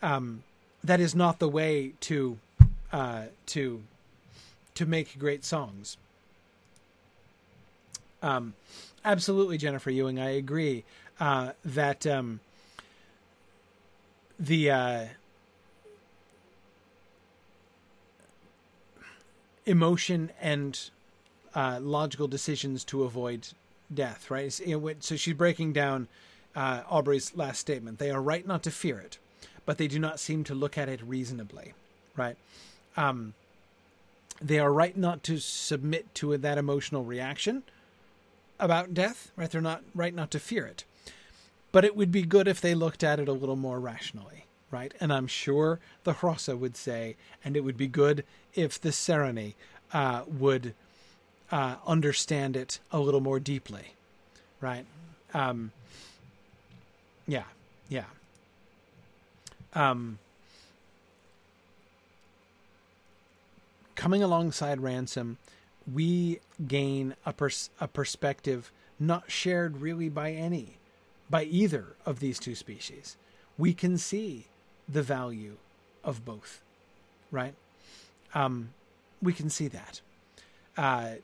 Um, that is not the way to uh, to to make great songs. Um, absolutely, Jennifer Ewing, I agree uh, that um, the uh, emotion and uh, logical decisions to avoid death, right? So she's breaking down uh, Aubrey's last statement. They are right not to fear it, but they do not seem to look at it reasonably, right? Um, they are right not to submit to that emotional reaction about death, right? They're not right not to fear it. But it would be good if they looked at it a little more rationally, right? And I'm sure the Hrossa would say, and it would be good if the Seroni uh, would uh, understand it a little more deeply, right? Um, yeah, yeah. Um, coming alongside Ransom, we gain a, pers- a perspective not shared really by any, by either of these two species. We can see the value of both, right? Um, we can see that. Uh,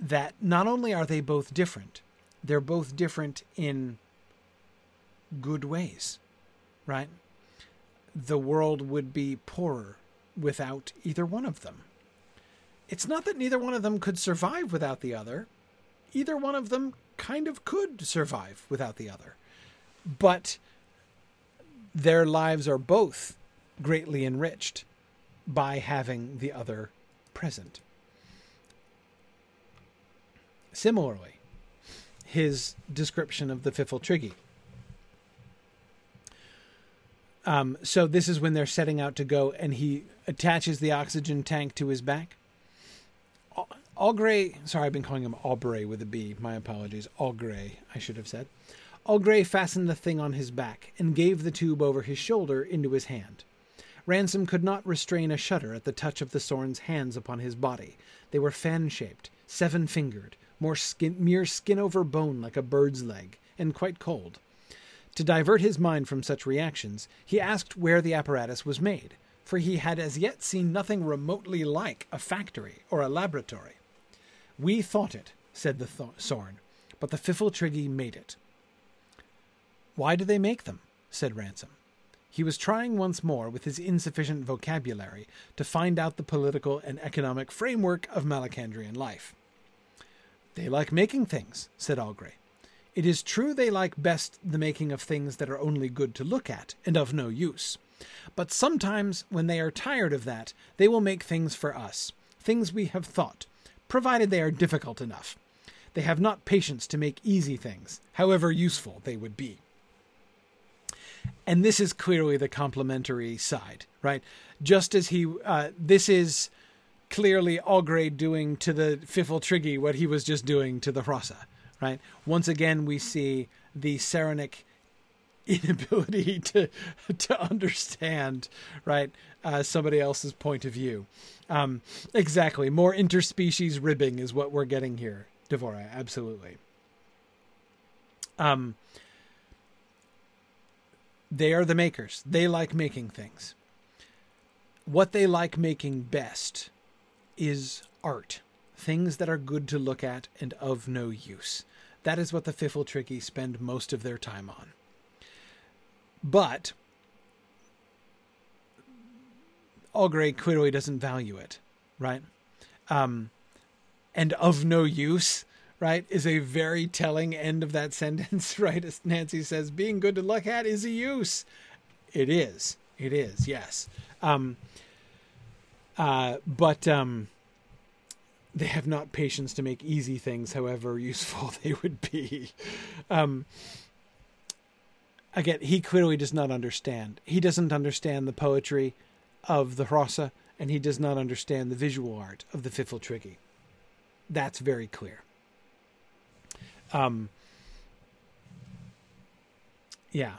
that not only are they both different, they're both different in good ways, right? The world would be poorer without either one of them. It's not that neither one of them could survive without the other. Either one of them kind of could survive without the other. But their lives are both greatly enriched by having the other present. Similarly, his description of the Fiffle Um, so this is when they're setting out to go, and he attaches the oxygen tank to his back. Augray, sorry, I've been calling him Aubrey with a B. My apologies. Augray, I should have said. Augray fastened the thing on his back and gave the tube over his shoulder into his hand. Ransom could not restrain a shudder at the touch of the Sorn's hands upon his body. They were fan shaped, seven fingered, more skin, mere skin over bone like a bird's leg, and quite cold. To divert his mind from such reactions, he asked where the apparatus was made. for he had as yet seen nothing remotely like a factory or a laboratory. We thought it, said the th- Sorn, but the Pfifltriggi made it. Why do they make them? said Ransom. He was trying once more, with his insufficient vocabulary, to find out the political and economic framework of Malacandrian life. They like making things, said Augray. It is true they like best the making of things that are only good to look at and of no use. But sometimes, when they are tired of that, they will make things for us, things we have thought, provided they are difficult enough. They have not patience to make easy things, however useful they would be. And this is clearly the complementary side, right? Just as he, uh, this is clearly Augray doing to the Pfifltriggi what he was just doing to the Hrossa, right? Once again, we see the Seronic (laughs) inability to to understand, right, uh, somebody else's point of view. Um, exactly, more interspecies ribbing is what we're getting here, Devora. Absolutely. Um, they are the makers. They like making things. What they like making best is art, things that are good to look at and of no use. That is what the Pfifltriggi spend most of their time on. But Augray clearly doesn't value it, right? Um, and of no use, right, is a very telling end of that (laughs) sentence, right? As Nancy says, being good to look at is a use. It is. It is, yes. Um, uh, but um, they have not patience to make easy things, however useful (laughs) they would be. Um, again, he clearly does not understand. He doesn't understand the poetry of the Hrossa, and he does not understand the visual art of the Pfifltriggi. That's very clear. Um, yeah.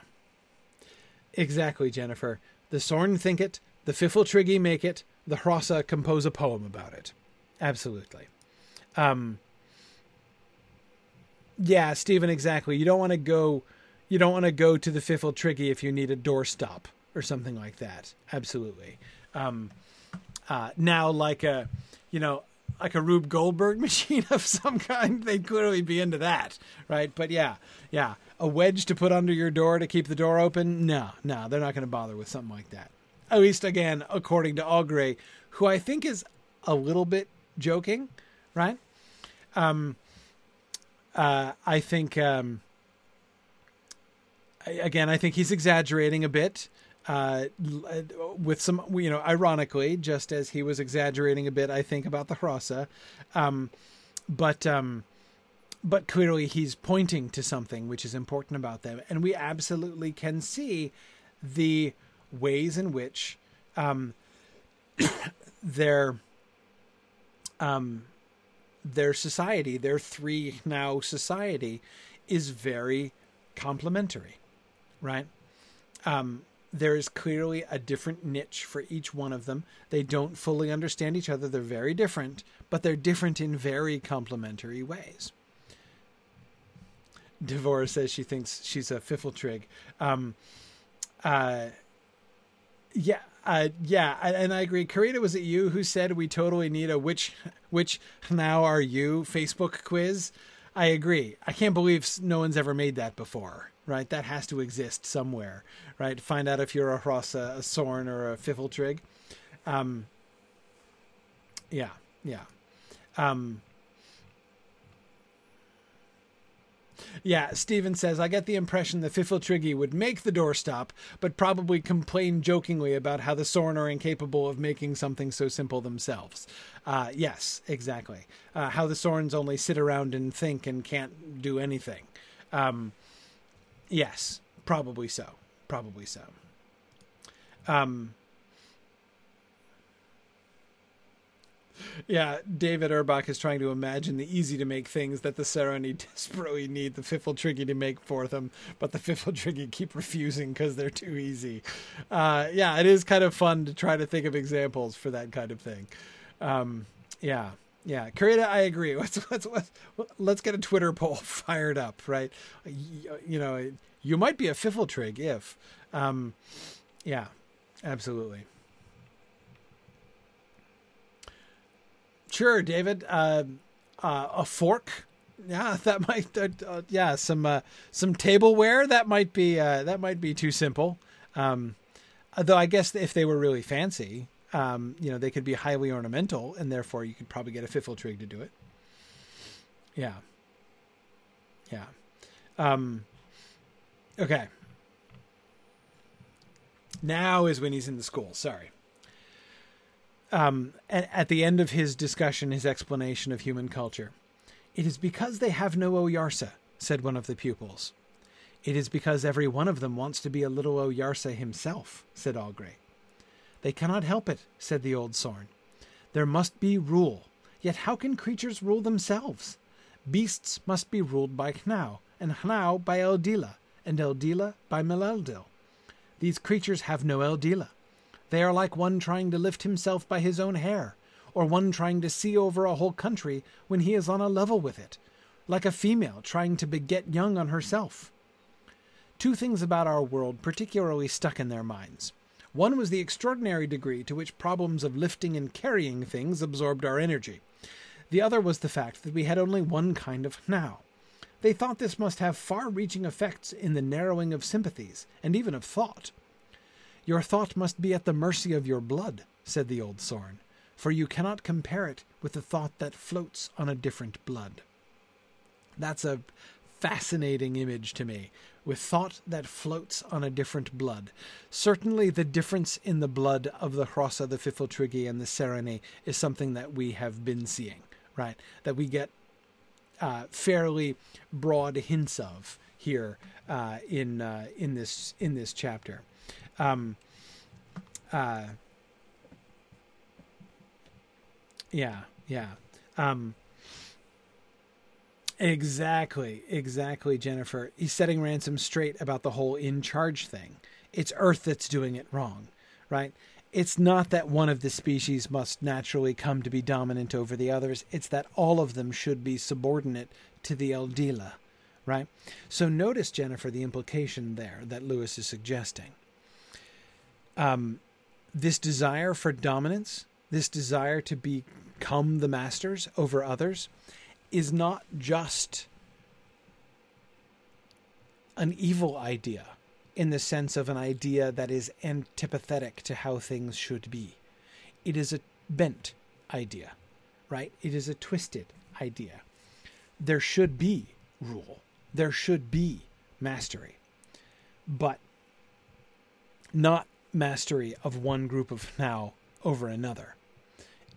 Exactly, Jennifer. The Sorn think it, the Pfifltriggi make it, the Hrossa compose a poem about it. Absolutely. Um, yeah, Stephen, exactly. You don't want to go you don't want to go to the Pfifltriggi if you need a doorstop or something like that. Absolutely. Um, uh, now, like a, you know, like a Rube Goldberg (laughs) machine of some kind, they'd clearly be into that, right? But yeah, yeah, a wedge to put under your door to keep the door open? No, no, they're not going to bother with something like that. At least, again, according to Augray, who I think is a little bit joking, right? Um, uh, I think. Um, again, I think he's exaggerating a bit. Uh, with some, you know, ironically, just as he was exaggerating a bit, I think about the Hrossa, um, but um, but clearly he's pointing to something which is important about them, and we absolutely can see the ways in which um, (coughs) their um, their society, their three hnau society, is very complementary right? Um, there is clearly a different niche for each one of them. They don't fully understand each other. They're very different, but they're different in very complementary ways. Devora says she thinks she's a Pfifltrigg. Um, uh, yeah, uh, yeah, and I agree. Karita, was it you who said we totally need a which which hnau are you Facebook quiz? I agree. I can't believe no one's ever made that before right? That has to exist somewhere, right? Find out if you're a a Sorn, or a Pfifltrigg. Um, yeah, yeah. Um, Yeah, Steven says, I get the impression the Pfifltriggi would make the doorstop, but probably complain jokingly about how the Sorn are incapable of making something so simple themselves. Uh, yes, exactly. Uh, how the Sorns only sit around and think and can't do anything. Um, Yes, probably so. Probably so. Um, yeah, David Urbach is trying to imagine the easy to make things that the Seroni (laughs) desperately need the Pfifltriggi to make for them, but the Pfifltriggi keep refusing because they're too easy. Uh, yeah, it is kind of fun to try to think of examples for that kind of thing. Um, yeah. Yeah, Karita, I agree. (laughs) Let's let's let's let's get a Twitter poll (laughs) fired up, right? You, you know, you might be a Pfifltrigg if, um, yeah, absolutely. Sure, David. Uh, uh, a fork. Yeah, (laughs) that might. Uh, uh, yeah, some uh, some tableware. That might be. Uh, that might be too simple. Um, though I guess if they were really fancy, um, you know, they could be highly ornamental, and therefore you could probably get a pfifltrigg to do it. Yeah. Yeah. Um, okay. Now is when he's in the school. Sorry. Um, at, the end of his discussion, his explanation of human culture, it is because they have no Oyarsa, said one of the pupils. It is because every one of them wants to be a little Oyarsa himself, said Augray. They cannot help it, said the old Sorn. There must be rule. Yet how can creatures rule themselves? Beasts must be ruled by Hnau, and Hnau by Eldila, and Eldila by Maleldil. These creatures have no Eldila. They are like one trying to lift himself by his own hair, or one trying to see over a whole country when he is on a level with it, like a female trying to beget young on herself. Two things about our world particularly stuck in their minds. One was the extraordinary degree to which problems of lifting and carrying things absorbed our energy. The other was the fact that we had only one kind of hnau. They thought this must have far reaching effects in the narrowing of sympathies, and even of thought. Your thought must be at the mercy of your blood, said the old Sorn, for you cannot compare it with the thought that floats on a different blood. That's a fascinating image to me, with thought that floats on a different blood. Certainly, the difference in the blood of the Hrossa, the Pfifltriggi, and the Seroni is something that we have been seeing right? That we get uh, fairly broad hints of here uh, in uh, in this in this chapter. Um, uh, yeah, yeah. Um, exactly, exactly, Jennifer. He's setting Ransom straight about the whole in charge thing. It's Earth that's doing it wrong, right? it's not that one of the species must naturally come to be dominant over the others. It's that all of them should be subordinate to the Eldila, right? So notice, Jennifer, the implication there that Lewis is suggesting. Um, this desire for dominance, this desire to become the masters over others, is not just an evil idea in the sense of an idea that is antipathetic to how things should be. It is a bent idea, right? It is a twisted idea. There should be rule, there should be mastery, but not mastery of one group of hnau over another.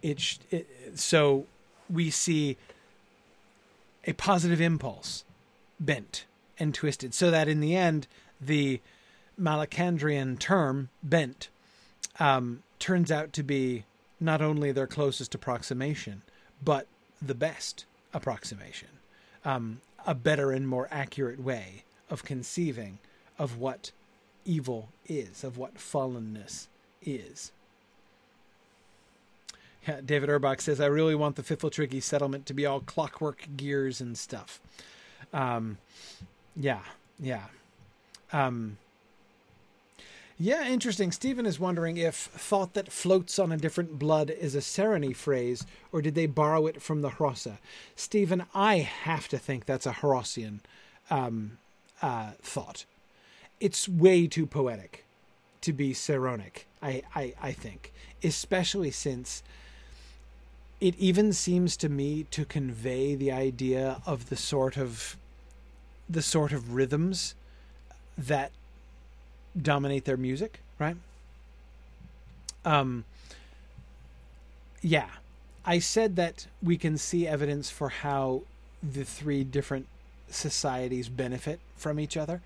It, it so we see a positive impulse bent and twisted, so that in the end the Malacandrian term, bent, um, turns out to be not only their closest approximation, but the best approximation, um, a better and more accurate way of conceiving of what evil is, of what fallenness is. Yeah, David Erbach says, I really want the Pfifltriggi settlement to be all clockwork gears and stuff. Um, yeah, yeah. Um, yeah, interesting. Stephen is wondering if thought that floats on a different blood is a Seroni phrase, or did they borrow it from the Hrossa? Stephen, I have to think that's a Hrossian um, uh, thought. It's way too poetic to be Seronic, I, I, I think, especially since it even seems to me to convey the idea of the sort of the sort of rhythms that dominate their music, right? Um, yeah, I said that we can see evidence for how the three different societies benefit from each other.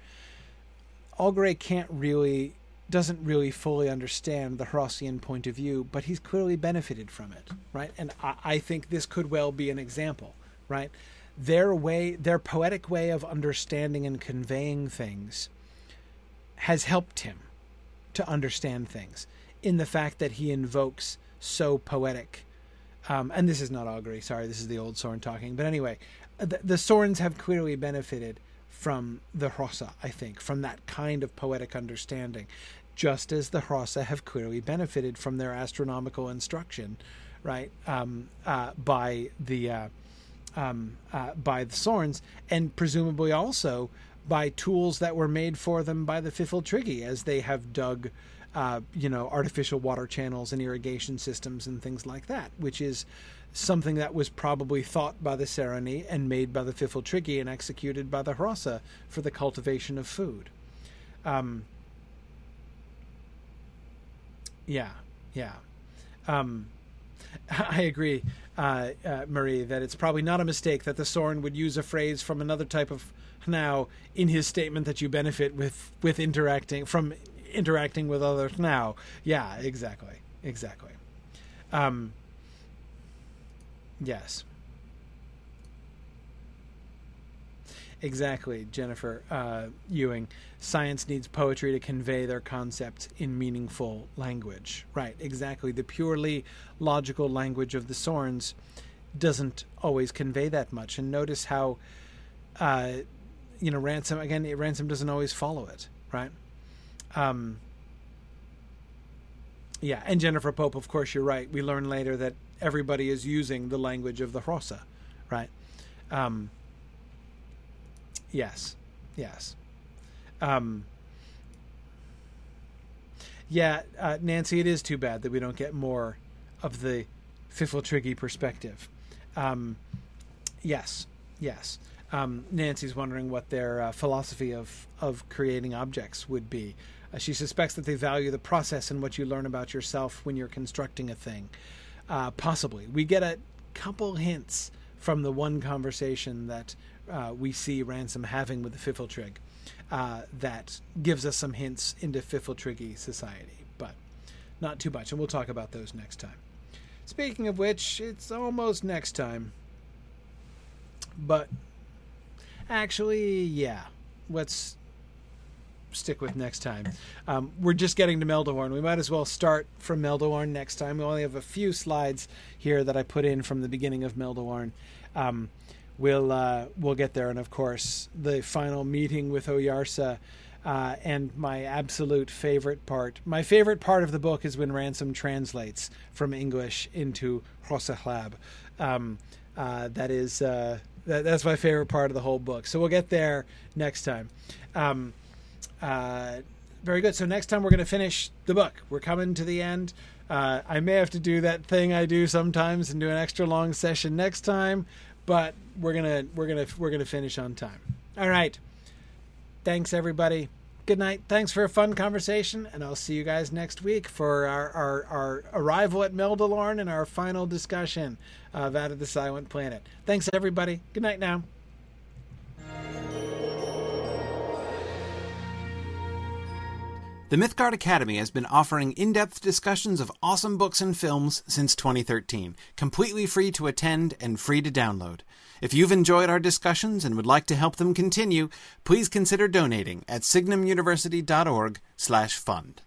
Augray can't really, doesn't really fully understand the Hrossian point of view, but he's clearly benefited from it, right? And I, I think this could well be an example, right? Their way, their poetic way of understanding and conveying things has helped him to understand things in the fact that he invokes so poetic. Um, and this is not Augray, sorry, this is the old Sorn talking. But anyway, the, the Sorns have clearly benefited from the Hrossa, I think, from that kind of poetic understanding, just as the Hrossa have clearly benefited from their astronomical instruction, right? Um, uh, by the uh, um, uh, by the Sorns, and presumably also by tools that were made for them by the Triggy as they have dug, uh, you know, artificial water channels and irrigation systems and things like that, which is something that was probably thought by the Seroni and made by the Triggy and executed by the Hrossa for the cultivation of food. Um, yeah, yeah. Um, (laughs) I agree, uh, uh, Marie, that it's probably not a mistake that the Soren would use a phrase from another type of hnau in his statement that you benefit with with interacting from interacting with others hnau. Yeah, exactly, exactly. Um, yes. Exactly, Jennifer uh, Ewing. Science needs poetry to convey their concepts in meaningful language. Right, exactly. The purely logical language of the Sorns doesn't always convey that much. And notice how, uh, you know, Ransom, again, Ransom doesn't always follow it, right? Um, yeah, and Jennifer Pope, of course, you're right. We learn later that everybody is using the language of the Hrossa, right? Um, Yes, yes. Um, yeah, uh, Nancy, it is too bad that we don't get more of the Triggy perspective. Um, yes, yes. Um, Nancy's wondering what their uh, philosophy of, of creating objects would be. Uh, she suspects that they value the process and what you learn about yourself when you're constructing a thing. Uh, possibly. We get a couple hints from the one conversation that uh, we see Ransom having with the Pfifltrigg uh, that gives us some hints into Pfifltriggi society, but not too much, and we'll talk about those next time. Speaking of which, it's almost next time. But actually, yeah, let's stick with next time. Um, we're just getting to Meldilorn. We might as well start from Meldilorn next time. We only have a few slides here that I put in from the beginning of Meldilorn. Um, we'll uh, we'll get there, and of course the final meeting with Oyarsa. Uh, and my absolute favorite part, my favorite part of the book is when Ransom translates from English into Hrossa Um, uh, that is uh, that, that's my favorite part of the whole book. So we'll get there next time. Um, uh, very good. So next time we're going to finish the book. We're coming to the end. Uh, I may have to do that thing I do sometimes and do an extra long session next time but we're gonna we're gonna we're gonna finish on time. All right. Thanks everybody. Good night. Thanks for a fun conversation, and I'll see you guys next week for our, our, our arrival at Meldilorn and our final discussion of Out of the Silent Planet. Thanks everybody. Good night now. The Mythgard Academy has been offering in depth discussions of awesome books and films since 2013, completely free to attend and free to download. If you've enjoyed our discussions and would like to help them continue, please consider donating at signumuniversity.org/fund.